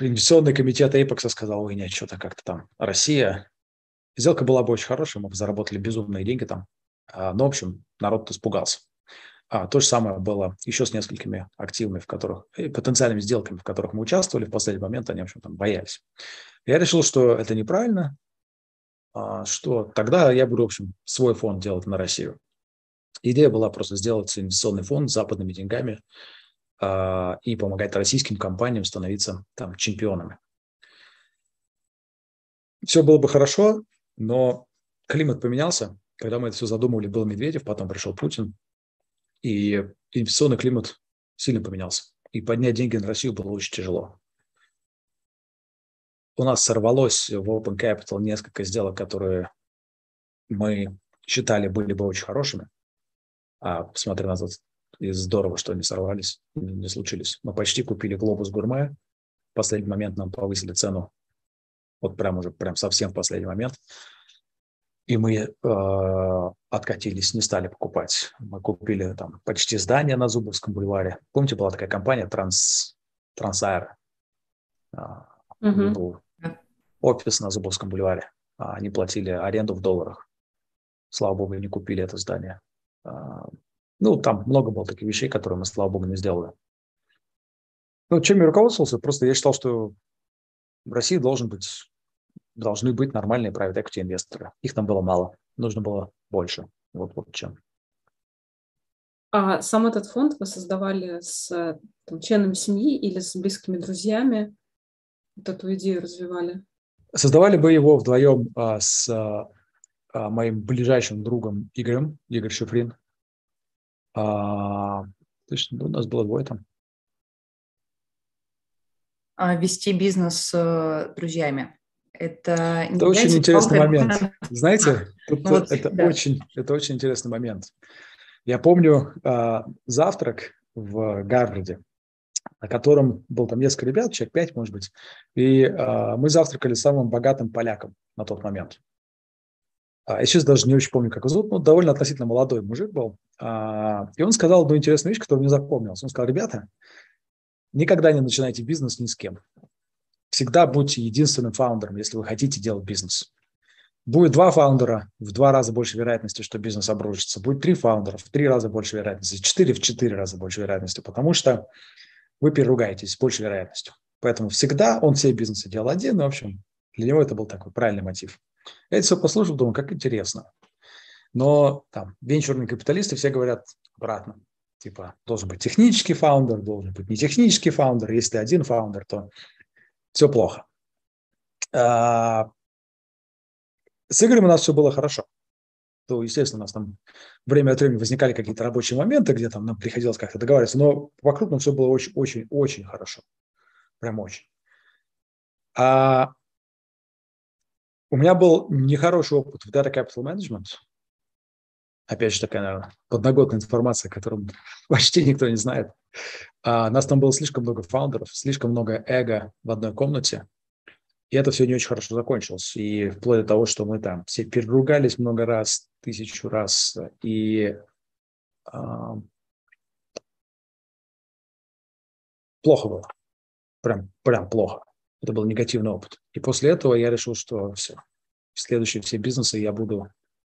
инвестиционный комитет Apex сказал, ой, нет, что-то как-то там Россия, Сделка была бы очень хорошая, мы бы заработали безумные деньги там. А, но, в общем, народ испугался. А, то же самое было еще с несколькими активами, в которых, и потенциальными сделками, в которых мы участвовали. В последний момент они, в общем, там боялись. Я решил, что это неправильно, а, что тогда я буду, в общем, свой фонд делать на Россию. Идея была просто сделать инвестиционный фонд с западными деньгами а, и помогать российским компаниям становиться там чемпионами. Все было бы хорошо, но климат поменялся. Когда мы это все задумывали, был Медведев, потом пришел Путин, и инвестиционный климат сильно поменялся. И поднять деньги на Россию было очень тяжело. У нас сорвалось в Open Capital несколько сделок, которые мы считали были бы очень хорошими. А посмотря назад, и здорово, что они сорвались, не случились. Мы почти купили Глобус Гурме. В последний момент нам повысили цену вот прям уже прям совсем в последний момент. И мы э, откатились, не стали покупать. Мы купили там почти здание на Зубовском бульваре. Помните, была такая компания Транс, Трансаэро? Uh, угу. Был офис на Зубовском бульваре. Uh, они платили аренду в долларах. Слава богу, не купили это здание. Uh, ну, там много было таких вещей, которые мы, слава богу, не сделали. Ну, чем я руководствовался? Просто я считал, что в России должен быть должны быть нормальные private equity инвесторы. Их там было мало, нужно было больше. Вот, вот чем. А сам этот фонд вы создавали с там, членами семьи или с близкими друзьями? Вот эту идею развивали? Создавали бы его вдвоем а, с а, а, моим ближайшим другом Игорем, Игорь Шифрин. А, то есть, ну, у нас было двое там. А вести бизнес с э, друзьями? Это, это очень интересный момент. Знаете, тут, вот, это, да. очень, это очень интересный момент. Я помню э, завтрак в Гарварде, на котором был там несколько ребят, человек пять, может быть, и э, мы завтракали самым богатым поляком на тот момент. А, я сейчас даже не очень помню, как его зовут, но довольно относительно молодой мужик был. А, и он сказал одну интересную вещь, которую мне запомнилась. Он сказал, ребята, никогда не начинайте бизнес ни с кем всегда будьте единственным фаундером, если вы хотите делать бизнес. Будет два фаундера, в два раза больше вероятности, что бизнес обрушится. Будет три фаундера, в три раза больше вероятности, четыре в четыре раза больше вероятности, потому что вы переругаетесь с большей вероятностью. Поэтому всегда он все бизнесы делал один, в общем, для него это был такой правильный мотив. Я это все послушал, думаю, как интересно. Но там венчурные капиталисты все говорят обратно. Типа, должен быть технический founder, должен быть не технический founder. Если один founder, то все плохо. А, с Игорем у нас все было хорошо. То, естественно, у нас там время от времени возникали какие-то рабочие моменты, где там нам приходилось как-то договариваться, но вокруг нам все было очень-очень-очень хорошо. Прям очень. А у меня был нехороший опыт в Data Capital Management. Опять же, такая, наверное, подноготная информация, которую почти никто не знает. А, нас там было слишком много фаундеров, слишком много эго в одной комнате, и это все не очень хорошо закончилось. И вплоть до того, что мы там все переругались много раз, тысячу раз, и а, плохо было. Прям, прям плохо. Это был негативный опыт. И после этого я решил, что все, следующие все бизнесы я буду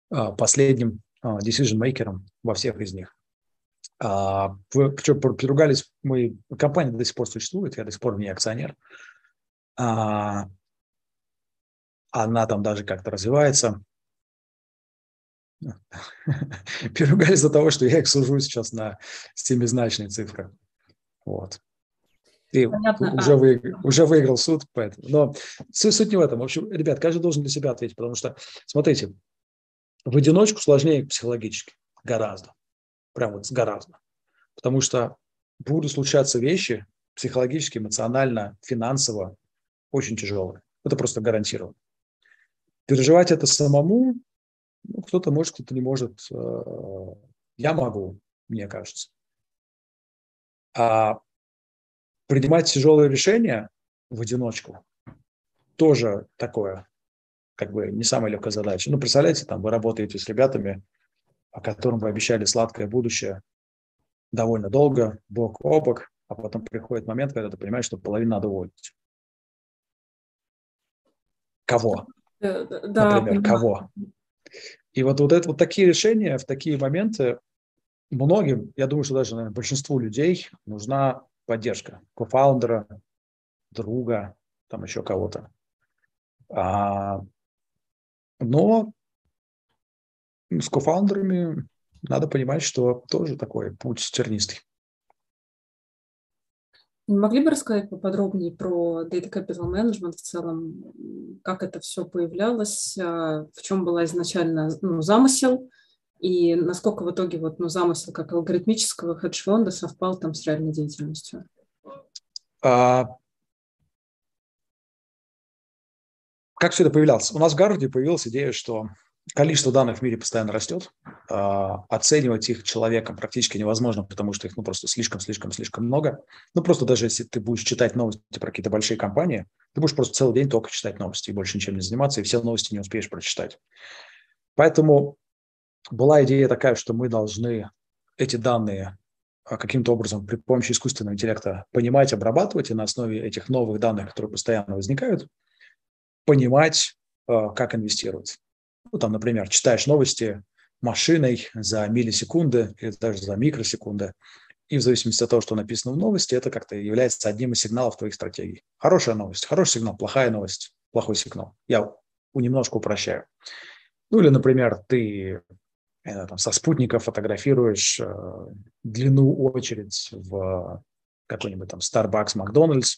а, последним а, decision-мейкером во всех из них. А, причем переругались, мы, компания до сих пор существует, я до сих пор не акционер. А, она там даже как-то развивается. Переругались за того, что я их сужу сейчас на семизначные цифры. Вот. И уже, а вы, уже выиграл суд, поэтому. Но суть, суть не в этом. В общем, ребят, каждый должен для себя ответить, потому что, смотрите, в одиночку сложнее психологически. Гораздо. Прям вот гораздо. Потому что будут случаться вещи психологически, эмоционально, финансово очень тяжелые. Это просто гарантировано. Переживать это самому, ну, кто-то может, кто-то не может. Э, я могу, мне кажется. А принимать тяжелые решения в одиночку тоже такое, как бы не самая легкая задача. Ну, представляете, там вы работаете с ребятами, о котором вы обещали сладкое будущее довольно долго, бок о бок, а потом приходит момент, когда ты понимаешь, что половину надо уволить. Кого? Да, Например, понимаю. кого? И вот, вот, это, вот такие решения в такие моменты многим, я думаю, что даже наверное, большинству людей нужна поддержка кофаундера, друга, там еще кого-то. А, но с кофаундерами надо понимать, что тоже такой путь тернистый. Могли бы рассказать поподробнее про Data Capital Management в целом, как это все появлялось, а, в чем была изначально ну, замысел, и насколько в итоге вот, ну, замысел как алгоритмического хедж-фонда совпал там с реальной деятельностью? А, как все это появлялось? У нас в Гарварде появилась идея, что количество данных в мире постоянно растет. А, оценивать их человеком практически невозможно, потому что их ну, просто слишком-слишком-слишком много. Ну, просто даже если ты будешь читать новости про какие-то большие компании, ты будешь просто целый день только читать новости и больше ничем не заниматься, и все новости не успеешь прочитать. Поэтому была идея такая, что мы должны эти данные а, каким-то образом при помощи искусственного интеллекта понимать, обрабатывать, и на основе этих новых данных, которые постоянно возникают, понимать, а, как инвестировать. Ну, там, например, читаешь новости машиной за миллисекунды или даже за микросекунды, и в зависимости от того, что написано в новости, это как-то является одним из сигналов твоих стратегий. Хорошая новость, хороший сигнал, плохая новость, плохой сигнал. Я немножко упрощаю. Ну или, например, ты там, со спутника фотографируешь э, длину очередь в какой-нибудь там Starbucks, Макдональдс,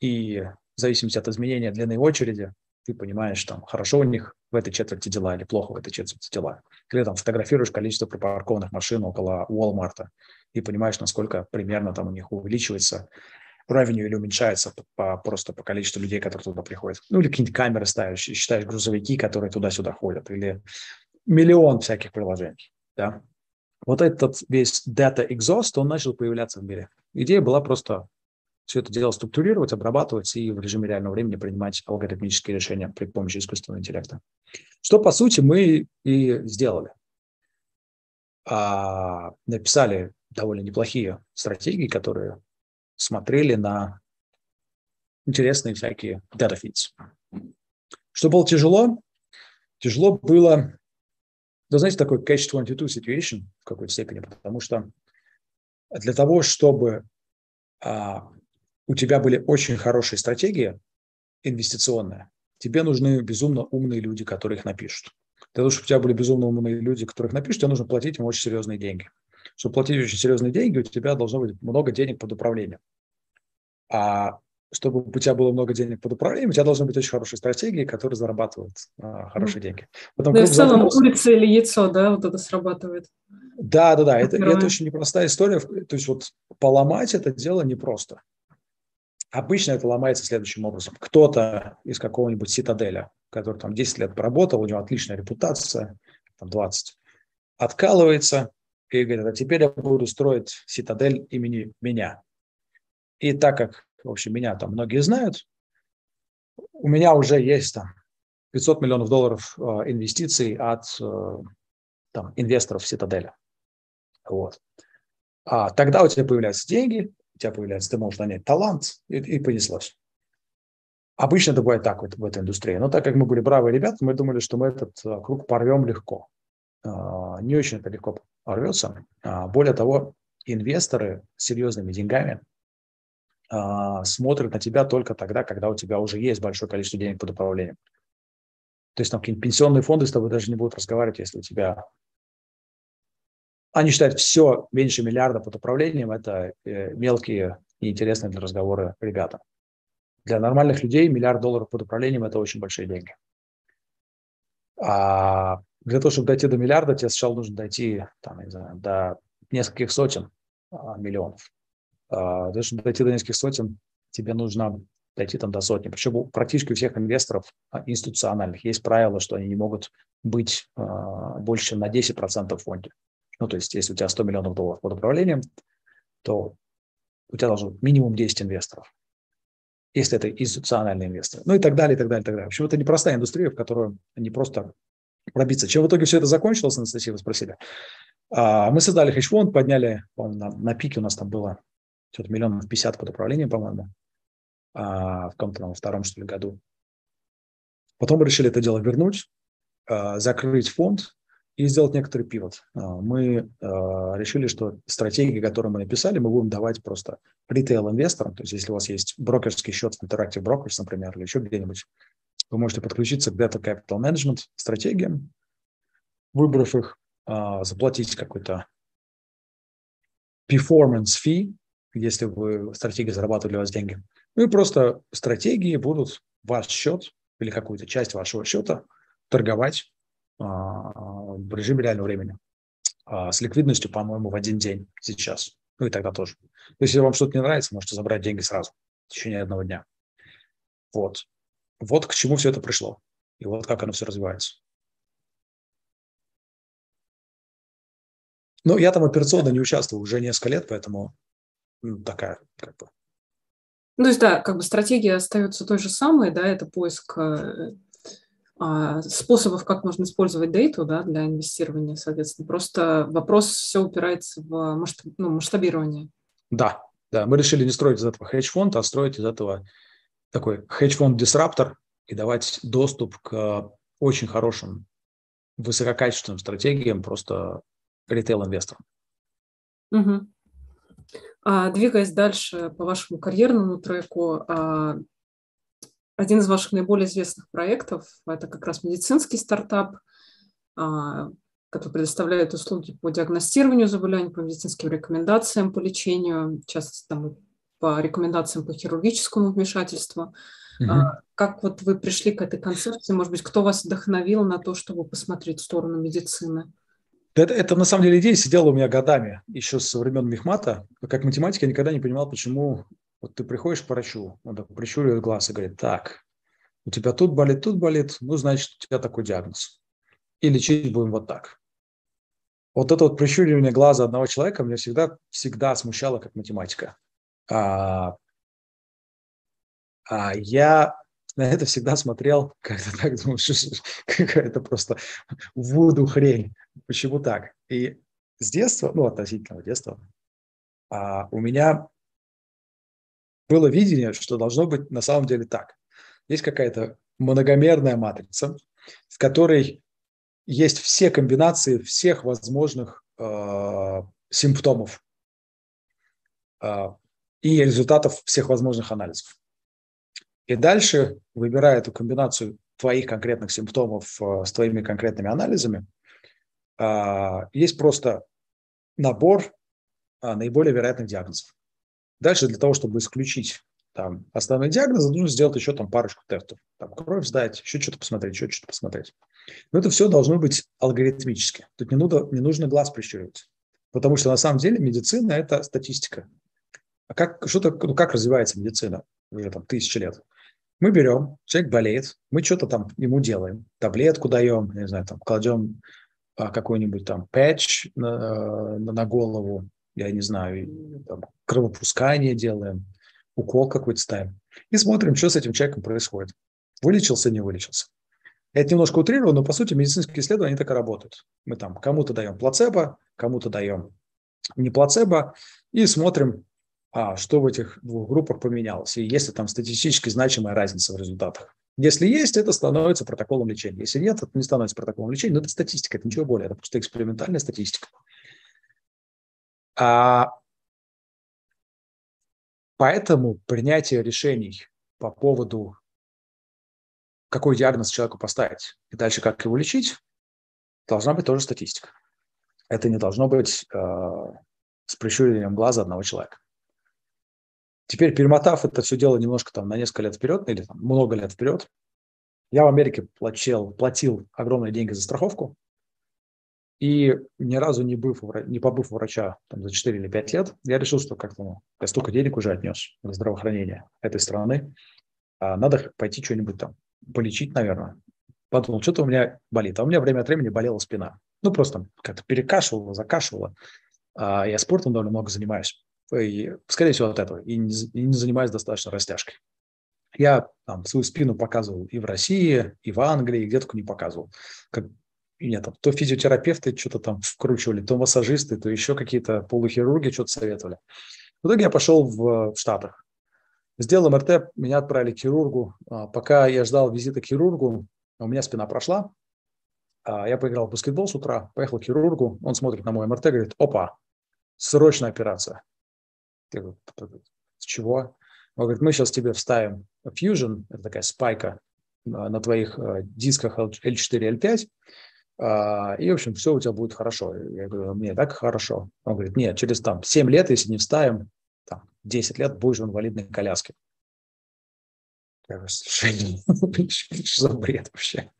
и в зависимости от изменения длины очереди ты понимаешь, там, хорошо у них в этой четверти дела или плохо в этой четверти дела. Или там фотографируешь количество припаркованных машин около Walmart и понимаешь, насколько примерно там у них увеличивается revenue или уменьшается по, по, просто по количеству людей, которые туда приходят. Ну, или какие-нибудь камеры ставишь, и считаешь грузовики, которые туда-сюда ходят, или миллион всяких приложений. Да? Вот этот весь data exhaust, он начал появляться в мире. Идея была просто все это дело структурировать, обрабатывать и в режиме реального времени принимать алгоритмические решения при помощи искусственного интеллекта. Что, по сути, мы и сделали. А, написали довольно неплохие стратегии, которые смотрели на интересные всякие data feeds. Что было тяжело? Тяжело было да, знаете, такой catch-22 situation в какой-то степени, потому что для того, чтобы а, у тебя были очень хорошие стратегии инвестиционные, тебе нужны безумно умные люди, которые их напишут. Для того, чтобы у тебя были безумно умные люди, которые их напишут, тебе нужно платить им очень серьезные деньги. Чтобы платить очень серьезные деньги, у тебя должно быть много денег под управлением. А чтобы у тебя было много денег под управлением, у тебя должны быть очень хорошие стратегии, которые зарабатывают а, хорошие ну, деньги. Потом, да, в целом запрос... курица или яйцо, да, вот это срабатывает. Да, да, да, это, это очень непростая история. То есть вот поломать это дело непросто. Обычно это ломается следующим образом. Кто-то из какого-нибудь цитаделя, который там 10 лет поработал, у него отличная репутация, там 20, откалывается и говорит, а теперь я буду строить цитадель имени меня. И так как в общем, меня там многие знают, у меня уже есть там 500 миллионов долларов э, инвестиций от э, там, инвесторов Цитаделя. Вот. А тогда у тебя появляются деньги, у тебя появляется, ты можешь нанять талант, и, и понеслось. Обычно это бывает так вот в этой индустрии. Но так как мы были бравые ребята, мы думали, что мы этот э, круг порвем легко. не очень это легко рвется. Более того, инвесторы с серьезными деньгами смотрят на тебя только тогда, когда у тебя уже есть большое количество денег под управлением. То есть там какие-нибудь пенсионные фонды с тобой даже не будут разговаривать, если у тебя... Они считают все меньше миллиарда под управлением, это э, мелкие и интересные для разговора ребята. Для нормальных людей миллиард долларов под управлением – это очень большие деньги. А для того, чтобы дойти до миллиарда, тебе сначала нужно дойти там, не знаю, до нескольких сотен а, миллионов. А, для чтобы дойти до нескольких сотен, тебе нужно дойти там до сотни. Причем практически у всех инвесторов а, институциональных есть правило, что они не могут быть э, больше, на 10% в фонде. Ну, то есть, если у тебя 100 миллионов долларов под управлением, то у тебя должно быть минимум 10 инвесторов, если это институциональные инвесторы. Ну и так далее, и так далее, и так далее. В общем, это непростая индустрия, в которую не просто пробиться. Чем в итоге все это закончилось, Анастасия, вы спросили. А, мы создали хедж-фонд, подняли, на, на пике у нас там было что-то миллионов 50 под управлением, по-моему а, в каком-то во втором, что ли, году. Потом мы решили это дело вернуть, а, закрыть фонд и сделать некоторый пивот. А, мы а, решили, что стратегии, которые мы написали, мы будем давать просто ритейл-инвесторам. То есть если у вас есть брокерский счет в Interactive Brokers, например, или еще где-нибудь, вы можете подключиться к Data Capital Management стратегиям, выбрав их, а, заплатить какой-то performance fee, если вы стратегии зарабатывали у вас деньги – ну и просто стратегии будут ваш счет или какую-то часть вашего счета торговать а, в режиме реального времени а, с ликвидностью, по-моему, в один день сейчас. Ну и тогда тоже. То есть, если вам что-то не нравится, можете забрать деньги сразу в течение одного дня. Вот. Вот к чему все это пришло. И вот как оно все развивается. Ну, я там операционно не участвую уже несколько лет, поэтому такая как бы ну, то есть, да, как бы стратегия остается той же самой, да, это поиск э, а, способов, как можно использовать дейту да, для инвестирования, соответственно. Просто вопрос все упирается в масштаб, ну, масштабирование. Да, да, мы решили не строить из этого хедж-фонд, а строить из этого такой хедж-фонд-дисраптор и давать доступ к очень хорошим, высококачественным стратегиям просто ритейл-инвесторам. Угу. А, двигаясь дальше по вашему карьерному треку, а, один из ваших наиболее известных проектов – это как раз медицинский стартап, а, который предоставляет услуги по диагностированию заболеваний, по медицинским рекомендациям по лечению, часто там, по рекомендациям по хирургическому вмешательству. Угу. Как вот вы пришли к этой концепции? Может быть, кто вас вдохновил на то, чтобы посмотреть в сторону медицины? Это, это на самом деле идея сидела у меня годами, еще со времен Мехмата. Как математик я никогда не понимал, почему вот ты приходишь к врачу, он так прищуривает глаз и говорит, так, у тебя тут болит, тут болит, ну, значит, у тебя такой диагноз. И лечить будем вот так. Вот это вот прищуривание глаза одного человека меня всегда, всегда смущало как математика. А, а я на это всегда смотрел, как-то так думал, что какая-то просто вуду хрень. Почему так? И с детства, ну, относительного детства, а, у меня было видение, что должно быть на самом деле так. Есть какая-то многомерная матрица, в которой есть все комбинации всех возможных э, симптомов э, и результатов всех возможных анализов. И дальше, выбирая эту комбинацию твоих конкретных симптомов э, с твоими конкретными анализами, а, есть просто набор а, наиболее вероятных диагнозов. Дальше для того, чтобы исключить там, основные диагнозы, нужно сделать еще там парочку тестов. Там, кровь сдать, еще что-то посмотреть, еще что-то посмотреть. Но это все должно быть алгоритмически. Тут не нужно, не нужно глаз прищуривать. Потому что на самом деле медицина – это статистика. А как, что ну, как развивается медицина уже там тысячи лет? Мы берем, человек болеет, мы что-то там ему делаем, таблетку даем, не знаю, там кладем а, какой-нибудь там патч на, на голову, я не знаю, там, кровопускание делаем, укол какой-то ставим. И смотрим, что с этим человеком происходит. Вылечился, не вылечился. Это немножко утрировано, но по сути медицинские исследования они так и работают. Мы там кому-то даем плацебо, кому-то даем не плацебо, и смотрим, что в этих двух группах поменялось, и есть ли там статистически значимая разница в результатах. Если есть, это становится протоколом лечения. Если нет, это не становится протоколом лечения, но это статистика, это ничего более, это просто экспериментальная статистика. А поэтому принятие решений по поводу, какой диагноз человеку поставить и дальше как его лечить, должна быть тоже статистика. Это не должно быть э, с прищурением глаза одного человека. Теперь, перемотав это все дело немножко там на несколько лет вперед или там, много лет вперед, я в Америке платил, платил огромные деньги за страховку, и ни разу не, быв, не побыв у врача там, за 4 или 5 лет, я решил, что как-то ну, я столько денег уже отнес в здравоохранение этой страны, а надо пойти что-нибудь там полечить, наверное. Подумал, что-то у меня болит. А у меня время от времени болела спина. Ну, просто как-то перекашивала, закашивала. А я спортом довольно много занимаюсь. И, скорее всего, от этого. И не, и не занимаюсь достаточно растяжкой. Я там, свою спину показывал и в России, и в Англии, где только не показывал. Как, и там, то физиотерапевты что-то там вкручивали, то массажисты, то еще какие-то полухирурги что-то советовали. В итоге я пошел в, в Штатах. Сделал МРТ, меня отправили к хирургу. А, пока я ждал визита к хирургу, у меня спина прошла. А, я поиграл в баскетбол с утра, поехал к хирургу. Он смотрит на мой МРТ, говорит, опа, срочная операция. С чего? Он говорит, мы сейчас тебе вставим Fusion, это такая спайка на твоих э, дисках L4, L5, а, и, в общем, все у тебя будет хорошо. Я говорю, мне так хорошо. Он говорит, нет, через там 7 лет, если не вставим, там, 10 лет будешь в инвалидной коляске. Я говорю, что за бред вообще?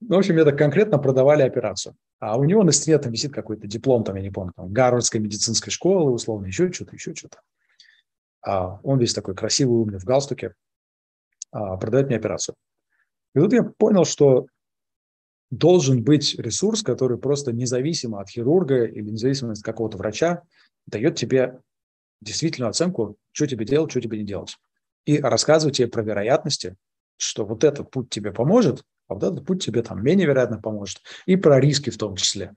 Ну, в общем, мне так конкретно продавали операцию. А у него на стене там висит какой-то диплом, там, я не помню, там, Гарвардской медицинской школы, условно, еще что-то, еще что-то. А он весь такой красивый, умный в галстуке, а, продает мне операцию. И тут я понял, что должен быть ресурс, который просто независимо от хирурга или независимо от какого-то врача дает тебе действительную оценку, что тебе делать, что тебе не делать. И рассказывать тебе про вероятности, что вот этот путь тебе поможет, этот путь тебе там менее вероятно поможет. И про риски в том числе.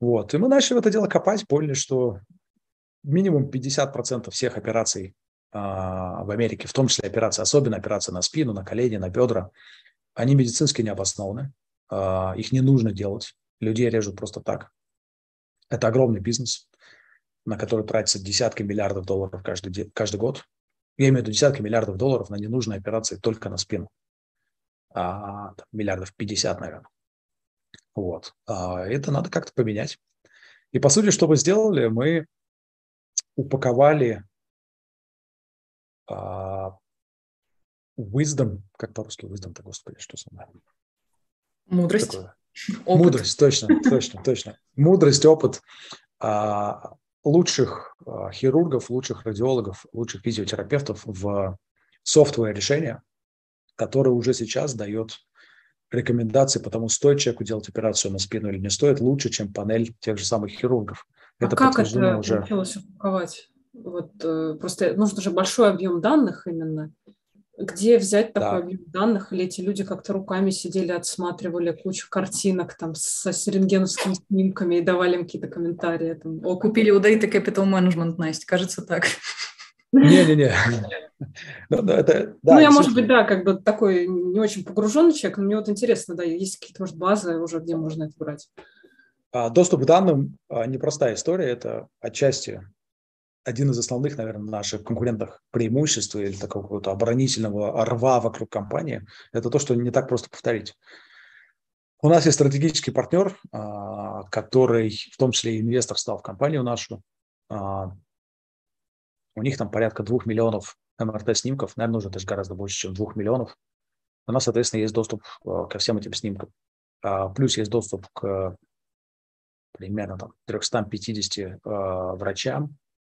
Вот. И мы начали в это дело копать, поняли, что минимум 50% всех операций а, в Америке, в том числе операции, особенно операции на спину, на колени, на бедра, они медицински не обоснованы. А, их не нужно делать. Людей режут просто так. Это огромный бизнес, на который тратится десятки миллиардов долларов каждый, каждый год. Я имею в виду десятки миллиардов долларов на ненужные операции только на спину. А, там, миллиардов 50, наверное. Вот. А, это надо как-то поменять. И по сути, что мы сделали, мы упаковали а, wisdom, как по-русски wisdom-то, господи, что со мной? Мудрость. Такое? Опыт. Мудрость, точно, точно, точно. Мудрость, опыт а, лучших а, хирургов, лучших радиологов, лучших физиотерапевтов в софтвер решения, которое уже сейчас дает рекомендации по тому, стоит человеку делать операцию на спину или не стоит, лучше, чем панель тех же самых хирургов. А это как это уже... получилось упаковать? Вот, э, просто нужен же большой объем данных именно. Где взять такой да. объем данных? Или эти люди как-то руками сидели, отсматривали кучу картинок там со рентгеновскими снимками и давали им какие-то комментарии? Там, О, купили у Data Capital Management, Настя, кажется так. Не-не-не. Ну, да, это, да, ну, я, может быть, да, как бы такой не очень погруженный человек, но мне вот интересно, да, есть какие-то, может, базы уже, где можно это брать? А, доступ к данным а, – непростая история, это отчасти один из основных, наверное, наших конкурентных преимуществ или такого какого-то оборонительного рва вокруг компании, это то, что не так просто повторить. У нас есть стратегический партнер, а, который, в том числе и инвестор, стал в компанию нашу. А, у них там порядка двух миллионов МРТ-снимков, наверное, нужно даже гораздо больше, чем двух миллионов. У нас, соответственно, есть доступ а, ко всем этим снимкам. Плюс есть доступ к примерно там, 350 врачам,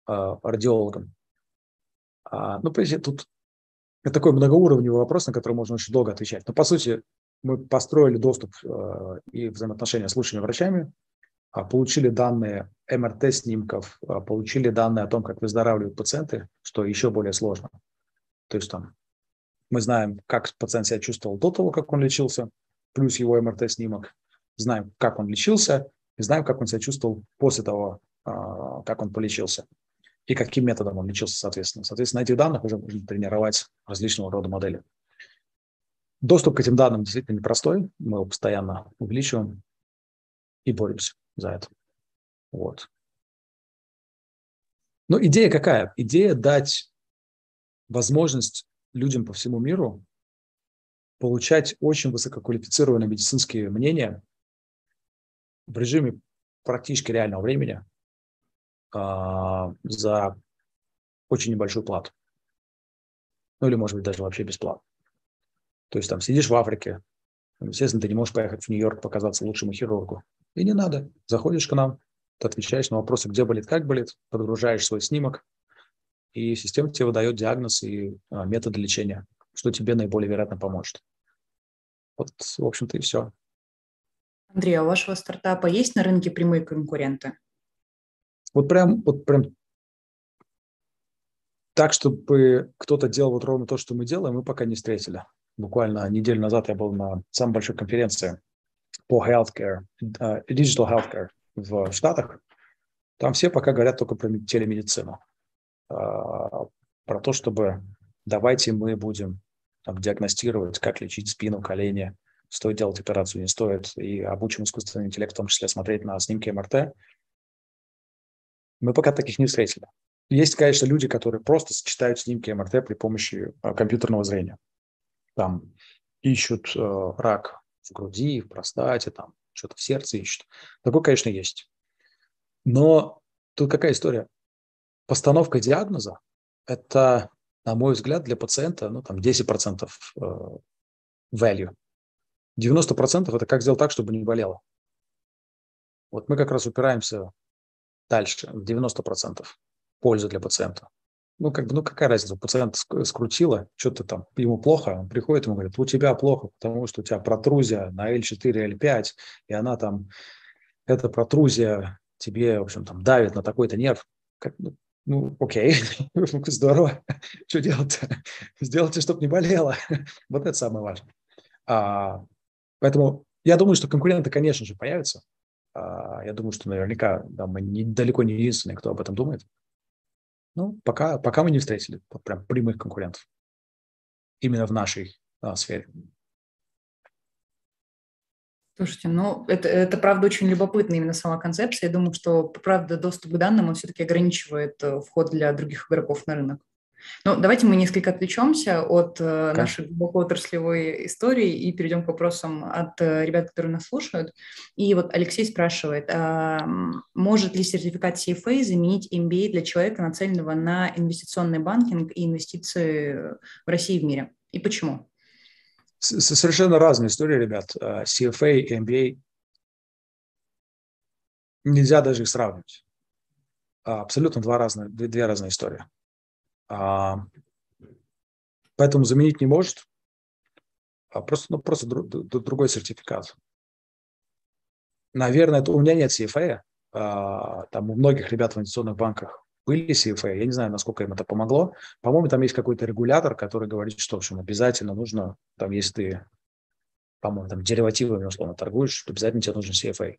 а, радиологом. А, ну, понимаете, тут это такой многоуровневый вопрос, на который можно очень долго отвечать. Но, по сути, мы построили доступ э, и взаимоотношения с лучшими врачами, а, получили данные МРТ-снимков, получили данные о том, как выздоравливают пациенты, что еще более сложно. То есть там мы знаем, как пациент себя чувствовал до того, как он лечился, плюс его МРТ-снимок, знаем, как он лечился, и знаем, как он себя чувствовал после того, как он полечился и каким методом он лечился, соответственно. Соответственно, на этих данных уже можно тренировать различного рода модели. доступ к этим данным действительно непростой. Мы его постоянно увеличиваем и боремся за это. Вот. Но идея какая? Идея дать возможность людям по всему миру получать очень высококвалифицированные медицинские мнения в режиме практически реального времени а, за очень небольшую плату. Ну или, может быть, даже вообще бесплатно. То есть там сидишь в Африке, естественно, ты не можешь поехать в Нью-Йорк показаться лучшему хирургу. И не надо. Заходишь к нам, ты отвечаешь на вопросы, где болит, как болит, подгружаешь свой снимок, и система тебе выдает диагноз и а, методы лечения, что тебе наиболее вероятно поможет. Вот, в общем-то, и все. Андрей, а у вашего стартапа есть на рынке прямые конкуренты? Вот прям, вот прям так, чтобы кто-то делал вот ровно то, что мы делаем, мы пока не встретили. Буквально неделю назад я был на самой большой конференции по healthcare, digital healthcare в Штатах. Там все пока говорят только про телемедицину. Uh, про то, чтобы давайте мы будем там, диагностировать, как лечить спину, колени, стоит делать операцию, не стоит, и обучим искусственный интеллект, в том числе смотреть на снимки МРТ. Мы пока таких не встретили. Есть, конечно, люди, которые просто сочетают снимки МРТ при помощи а, компьютерного зрения. Там ищут э, рак в груди, в простате, там что-то в сердце ищут. Такое, конечно, есть. Но тут какая история? Постановка диагноза – это, на мой взгляд, для пациента ну, там 10% э, value. 90% это как сделать так, чтобы не болело. Вот мы как раз упираемся дальше, в 90% пользы для пациента. Ну, как бы, ну, какая разница, пациент скрутило, что-то там, ему плохо, он приходит, ему говорит, у тебя плохо, потому что у тебя протрузия на L4, L5, и она там, эта протрузия тебе, в общем, там, давит на такой-то нерв. Как, ну, ну, окей, здорово, что делать-то? Сделайте, чтобы не болело. вот это самое важное. А, поэтому я думаю, что конкуренты, конечно же, появятся. А, я думаю, что наверняка да, мы не, далеко не единственные, кто об этом думает. Ну, пока, пока мы не встретили прям прямых конкурентов именно в нашей а, сфере. Слушайте, ну, это, это правда очень любопытно именно сама концепция. Я думаю, что, правда, доступ к данным, он все-таки ограничивает э, вход для других игроков на рынок. Ну, давайте мы несколько отвлечемся от э, нашей глубоко отраслевой истории и перейдем к вопросам от э, ребят, которые нас слушают. И вот Алексей спрашивает, а, может ли сертификат CFA заменить MBA для человека, нацеленного на инвестиционный банкинг и инвестиции в России и в мире? И почему? Совершенно разные истории, ребят. А, CFA и MBA нельзя даже их сравнивать. А, абсолютно два разные, две разные истории. А, поэтому заменить не может. А просто, ну, просто другой сертификат. Наверное, это у меня нет CFA. А, там у многих ребят в инвестиционных банках были CFA. Я не знаю, насколько им это помогло. По-моему, там есть какой-то регулятор, который говорит, что в общем, обязательно нужно, там, если ты, по-моему, там деривативами условно торгуешь, то обязательно тебе нужен CFA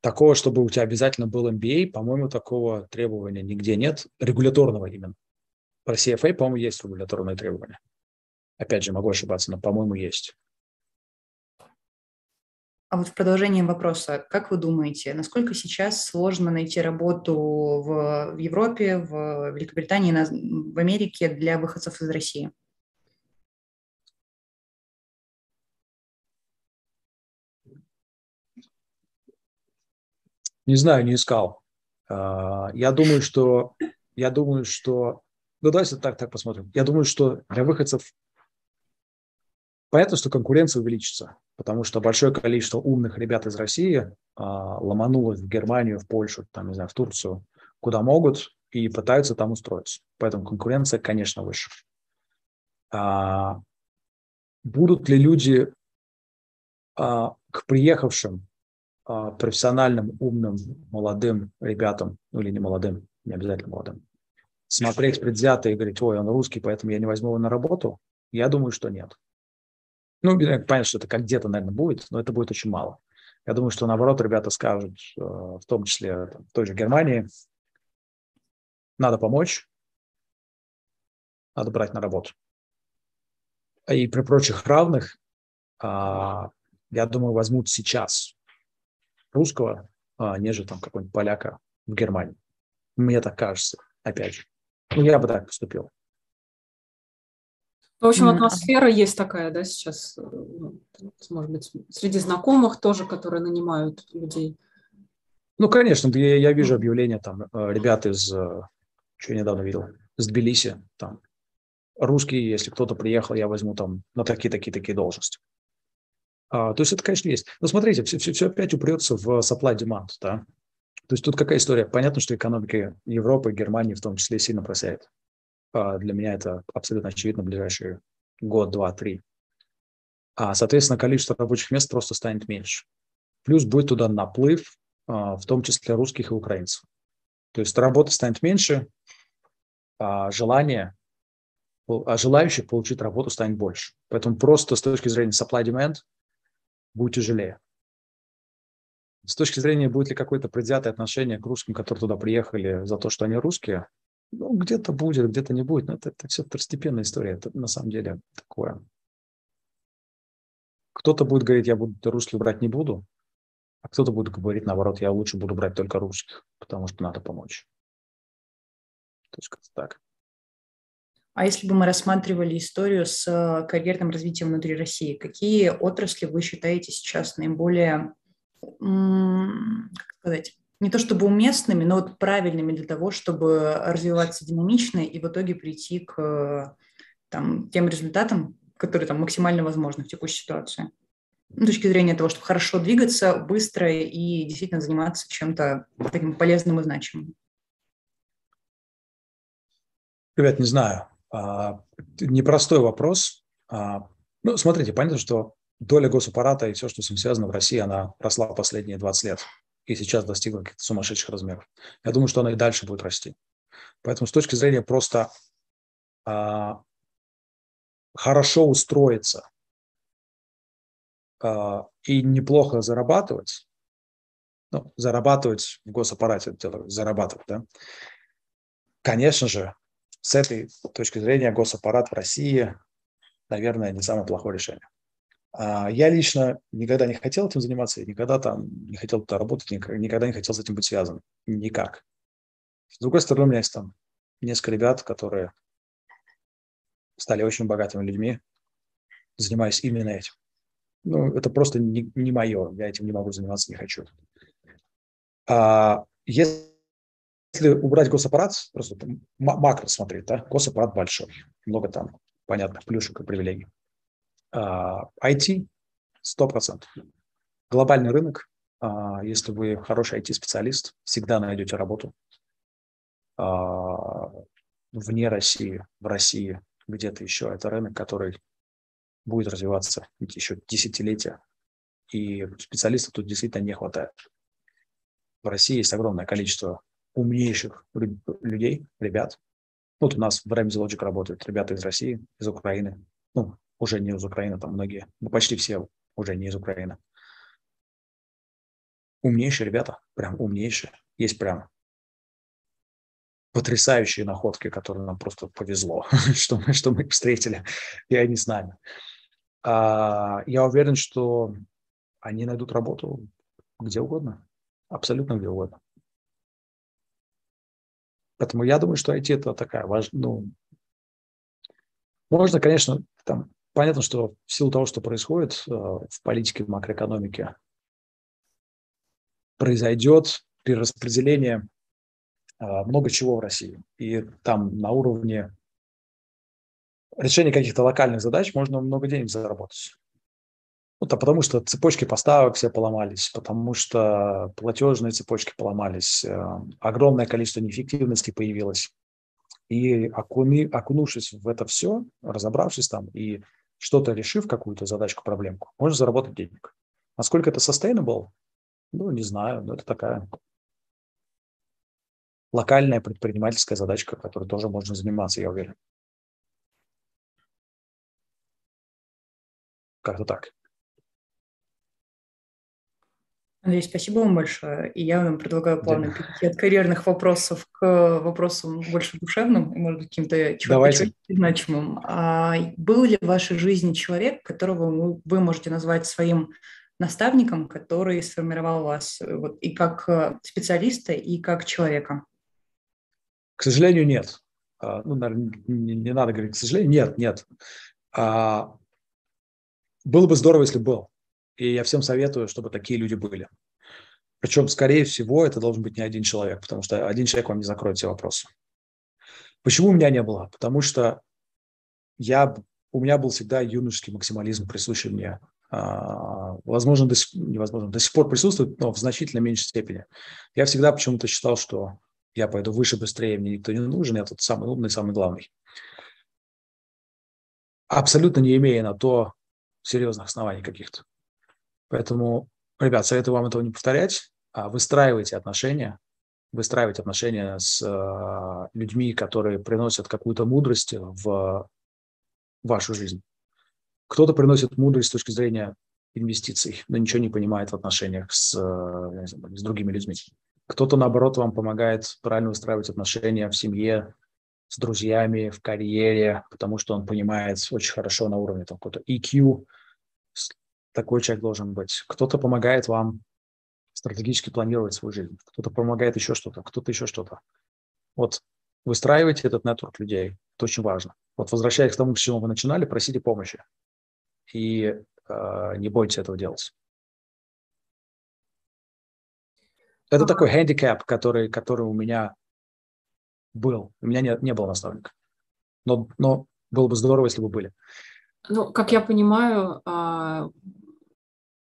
такого, чтобы у тебя обязательно был MBA, по-моему, такого требования нигде нет, регуляторного именно. Про CFA, по-моему, есть регуляторные требования. Опять же, могу ошибаться, но, по-моему, есть. А вот в продолжении вопроса, как вы думаете, насколько сейчас сложно найти работу в Европе, в Великобритании, в Америке для выходцев из России? Не знаю, не искал. А, я думаю, что... Я думаю, что... Ну, давайте так, так посмотрим. Я думаю, что для выходцев Понятно, что конкуренция увеличится, потому что большое количество умных ребят из России а, ломанулось в Германию, в Польшу, там, не знаю, в Турцию, куда могут, и пытаются там устроиться. Поэтому конкуренция, конечно, выше. А, будут ли люди к приехавшим профессиональным, умным, молодым ребятам, ну или не молодым, не обязательно молодым, смотреть предвзято и говорить, ой, он русский, поэтому я не возьму его на работу, я думаю, что нет. Ну, понятно, что это как где-то, наверное, будет, но это будет очень мало. Я думаю, что наоборот, ребята скажут, э, в том числе в той же Германии, надо помочь, надо брать на работу. и при прочих равных, а, я думаю, возьмут сейчас русского, а, нежели там какого-нибудь поляка в Германии. Мне так кажется, опять же. Ну, я бы так поступил. В общем, атмосфера есть такая, да, сейчас, э, ну, может быть, среди знакомых тоже, которые нанимают людей. Ну, конечно, я, я вижу объявления там э, ребят из, э, что я недавно видел, из Тбилиси, там, русские, если кто-то приехал, я возьму там на такие-такие-такие должности. А, то есть это, конечно, есть. Но смотрите, все, все, все опять упрется в supply demand, да. То есть тут какая история? Понятно, что экономика Европы, Германии в том числе сильно просяет. А для меня это абсолютно очевидно в ближайшие год, два, три. А, соответственно, количество рабочих мест просто станет меньше. Плюс будет туда наплыв, а, в том числе русских и украинцев. То есть работы станет меньше, а желание, а желающих получить работу станет больше. Поэтому просто с точки зрения supply-demand будет тяжелее. С точки зрения, будет ли какое-то предвзятое отношение к русским, которые туда приехали за то, что они русские, ну, где-то будет, где-то не будет. Но это, это все второстепенная история. Это на самом деле такое. Кто-то будет говорить, я буду русских брать не буду, а кто-то будет говорить, наоборот, я лучше буду брать только русских, потому что надо помочь. То есть как-то так. А если бы мы рассматривали историю с э, карьерным развитием внутри России, какие отрасли вы считаете сейчас наиболее, как сказать, не то чтобы уместными, но вот правильными для того, чтобы развиваться динамично и в итоге прийти к там, тем результатам, которые там максимально возможны в текущей ситуации? С точки зрения того, чтобы хорошо двигаться, быстро и действительно заниматься чем-то таким полезным и значимым. Ребят, не знаю. А, непростой вопрос. А, ну, смотрите, понятно, что доля госаппарата и все, что с ним связано в России, она росла последние 20 лет и сейчас достигла каких-то сумасшедших размеров. Я думаю, что она и дальше будет расти. Поэтому с точки зрения просто а, хорошо устроиться а, и неплохо зарабатывать, ну, зарабатывать в госаппарате, зарабатывать, да, конечно же, с этой точки зрения госаппарат в России, наверное, не самое плохое решение. А, я лично никогда не хотел этим заниматься, никогда там не хотел туда работать, никогда не хотел с этим быть связан. Никак. С другой стороны, у меня есть там несколько ребят, которые стали очень богатыми людьми, занимаясь именно этим. Ну, это просто не, не мое, я этим не могу заниматься, не хочу. А если убрать госаппарат, просто макро смотреть, да, госаппарат большой, много там понятных плюшек и привилегий. А, IT 100%. Глобальный рынок, а, если вы хороший IT-специалист, всегда найдете работу а, вне России, в России, где-то еще. Это рынок, который будет развиваться еще десятилетия. И специалистов тут действительно не хватает. В России есть огромное количество умнейших людей, ребят. Вот у нас в Ramsey Logic работают ребята из России, из Украины. Ну, уже не из Украины, там многие, ну, почти все уже не из Украины. Умнейшие ребята, прям умнейшие. Есть прям потрясающие находки, которые нам просто повезло, что мы, что мы их встретили, и они с нами. А, я уверен, что они найдут работу где угодно, абсолютно где угодно. Поэтому я думаю, что IT это такая важная, ну, можно, конечно, там, понятно, что в силу того, что происходит э, в политике, в макроэкономике, произойдет перераспределение э, много чего в России. И там на уровне решения каких-то локальных задач можно много денег заработать. Это потому что цепочки поставок все поломались, потому что платежные цепочки поломались, э, огромное количество неэффективности появилось. И окуни, окунувшись в это все, разобравшись там и что-то решив, какую-то задачку, проблемку, можно заработать денег. Насколько это sustainable? Ну, не знаю, но это такая локальная предпринимательская задачка, которой тоже можно заниматься, я уверен. Как-то так. Андрей, спасибо вам большое. И я вам предлагаю плавно перейти от карьерных вопросов к вопросам больше душевным и, может быть, каким-то чуть значимым. А был ли в вашей жизни человек, которого вы можете назвать своим наставником, который сформировал вас вот, и как э, специалиста, и как человека? К сожалению, нет. А, ну, наверное, не, не надо говорить, к сожалению, нет, нет. А, было бы здорово, если был. И я всем советую, чтобы такие люди были. Причем, скорее всего, это должен быть не один человек, потому что один человек вам не закроет все вопросы. Почему у меня не было? Потому что я, у меня был всегда юношеский максимализм, присущий мне. А, возможно, до, невозможно, до сих пор присутствует, но в значительно меньшей степени. Я всегда почему-то считал, что я пойду выше, быстрее, мне никто не нужен, я тут самый умный, самый главный. Абсолютно не имея на то серьезных оснований каких-то. Поэтому, ребят, советую вам этого не повторять, а выстраивайте отношения, выстраивать отношения с э, людьми, которые приносят какую-то мудрость в вашу жизнь. Кто-то приносит мудрость с точки зрения инвестиций, но ничего не понимает в отношениях с, э, с другими людьми. Кто-то, наоборот, вам помогает правильно выстраивать отношения в семье, с друзьями, в карьере, потому что он понимает очень хорошо на уровне там, какой-то EQ, такой человек должен быть. Кто-то помогает вам стратегически планировать свою жизнь, кто-то помогает еще что-то, кто-то еще что-то. Вот выстраивайте этот нетворк людей, это очень важно. Вот возвращаясь к тому, с чего вы начинали, просите помощи и э, не бойтесь этого делать. Это такой handicap, который, который у меня был. У меня не, не было наставника. Но, но было бы здорово, если бы были. Ну, как я понимаю, а,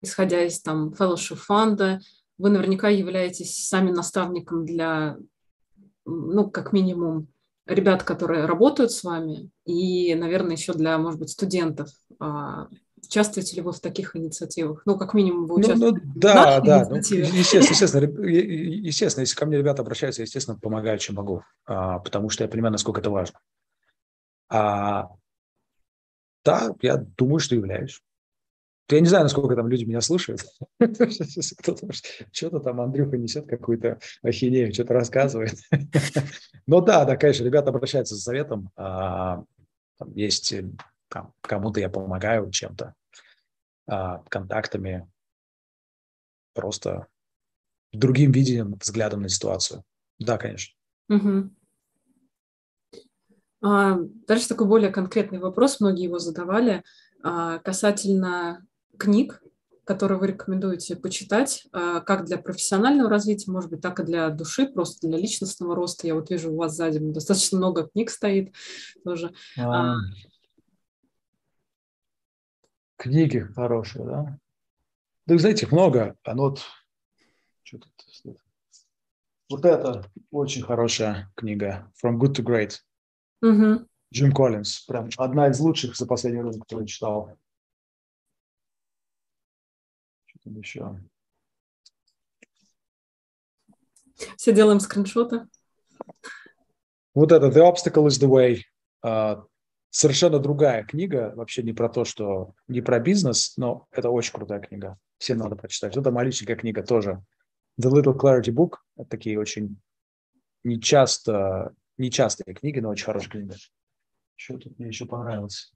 исходя из там fellowship фонда, вы наверняка являетесь сами наставником для, ну, как минимум, ребят, которые работают с вами, и, наверное, еще для, может быть, студентов. А, Участвуете ли вы в таких инициативах? Ну, как минимум, вы участвуете ну, ну, да, да, ну, естественно, естественно, естественно, если ко мне ребята обращаются, естественно, помогаю, чем могу, а, потому что я понимаю, насколько это важно. А, да, я думаю, что являюсь. Я не знаю, насколько там люди меня слушают. Что-то там Андрюха несет какую-то ахинею, что-то рассказывает. Но да, да, конечно, ребята обращаются за советом. А, есть там, кому-то я помогаю чем-то, а, контактами, просто другим видением, взглядом на ситуацию. Да, конечно. Угу. Дальше такой более конкретный вопрос, многие его задавали, касательно книг, которые вы рекомендуете почитать, а, как для профессионального развития, может быть, так и для души, просто для личностного роста. Я вот вижу, у вас сзади достаточно много книг стоит тоже. А, Книги хорошие, да? Да, знаете, их много. А ну вот, что тут? Вот это очень хорошая книга. From Good to Great. Угу. Джим Коллинз. Прям одна из лучших за последний раз, которую читал. Еще? Все делаем скриншоты. Вот это The Obstacle is the Way. Uh, совершенно другая книга, вообще не про то, что не про бизнес, но это очень крутая книга. Всем надо прочитать. Это маленькая книга тоже. The Little Clarity Book. Это такие очень нечасто, нечастые книги, но очень хорошая книга. Что тут мне еще понравилось?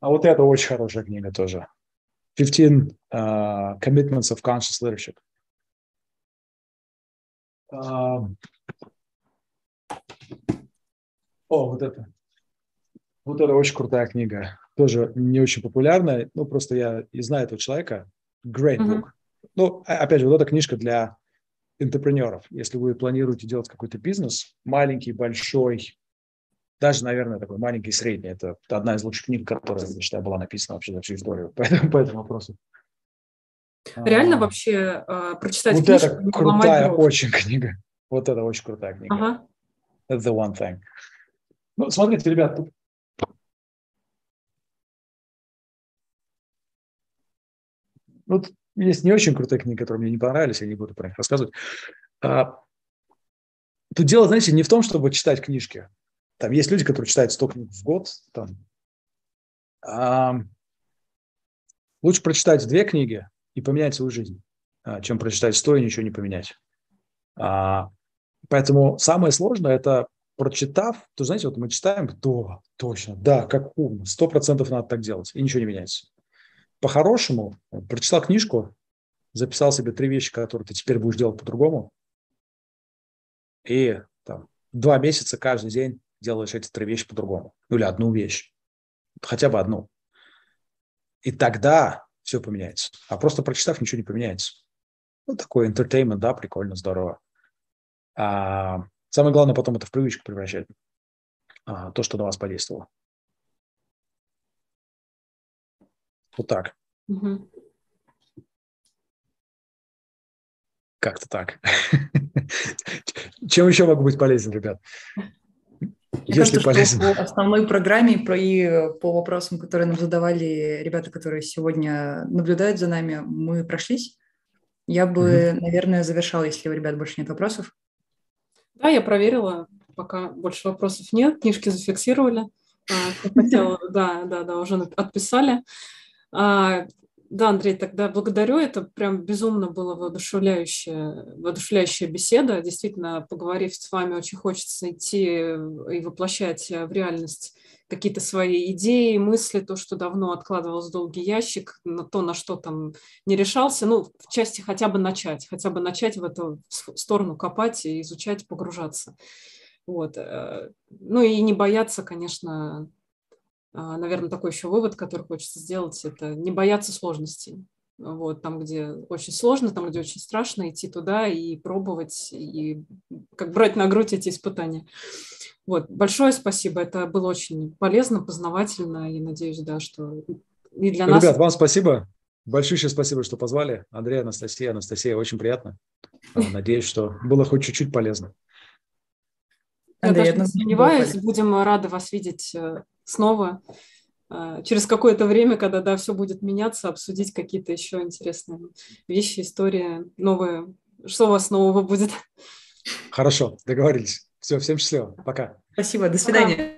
А вот это очень хорошая книга тоже. 15 uh, Commitments of Conscious Leadership. Uh, о, вот это. Вот это очень крутая книга. Тоже не очень популярная. Ну, просто я и знаю этого человека. Great book. Mm-hmm. Ну, опять же, вот эта книжка для интерпренеров. Если вы планируете делать какой-то бизнес, маленький, большой, даже, наверное, такой маленький, средний, это одна из лучших книг, которая, я считаю, была написана вообще за всю историю по этому, по этому вопросу. Реально а, вообще э, прочитать вот книжку? Вот это крутая очень книга. Вот это очень крутая книга. Ага. That's the one thing. Ну, смотрите, ребят, тут Вот есть не очень крутые книги, которые мне не понравились, я не буду про них рассказывать. А, тут дело, знаете, не в том, чтобы читать книжки. Там есть люди, которые читают 100 книг в год. Там. А, лучше прочитать две книги и поменять свою жизнь, а, чем прочитать сто и ничего не поменять. А, поэтому самое сложное – это прочитав, то, знаете, вот мы читаем, то, точно, да, как умно, сто процентов надо так делать, и ничего не меняется. По-хорошему, прочитал книжку, записал себе три вещи, которые ты теперь будешь делать по-другому, и там, два месяца каждый день делаешь эти три вещи по-другому. Ну или одну вещь. Хотя бы одну. И тогда все поменяется. А просто прочитав, ничего не поменяется. Ну, такой entertainment, да, прикольно, здорово. А, самое главное потом это в привычку превращать. А, то, что на вас подействовало. Вот так. Угу. Как-то так. Чем еще могу быть полезен, ребят? Мне Если кажется, полезно. что по основной программе и по вопросам, которые нам задавали ребята, которые сегодня наблюдают за нами, мы прошлись. Я бы, mm-hmm. наверное, завершала, если у ребят больше нет вопросов. Да, я проверила, пока больше вопросов нет, книжки зафиксировали. А, хотела, да, да, да, уже отписали. Да, Андрей, тогда благодарю. Это прям безумно было воодушевляющая, воодушевляющая беседа. Действительно, поговорив с вами, очень хочется идти и воплощать в реальность какие-то свои идеи, мысли, то, что давно откладывалось в долгий ящик, на то, на что там не решался. Ну, в части хотя бы начать, хотя бы начать в эту сторону копать и изучать, погружаться. Вот. Э, ну и не бояться, конечно, наверное, такой еще вывод, который хочется сделать, это не бояться сложностей. Вот, там, где очень сложно, там, где очень страшно, идти туда и пробовать, и как брать на грудь эти испытания. Вот, большое спасибо, это было очень полезно, познавательно, и надеюсь, да, что и для нас... Ребят, вам спасибо, большое спасибо, что позвали. Андрей, Анастасия, Анастасия, очень приятно. Надеюсь, что было хоть чуть-чуть полезно. Я Андрей, даже не сомневаюсь, будем рады вас видеть э, снова а, через какое-то время, когда да, все будет меняться, обсудить какие-то еще интересные вещи, истории, новые. Что у вас нового будет? Хорошо, договорились. Все, всем счастливо. Пока. Спасибо, до свидания. Пока.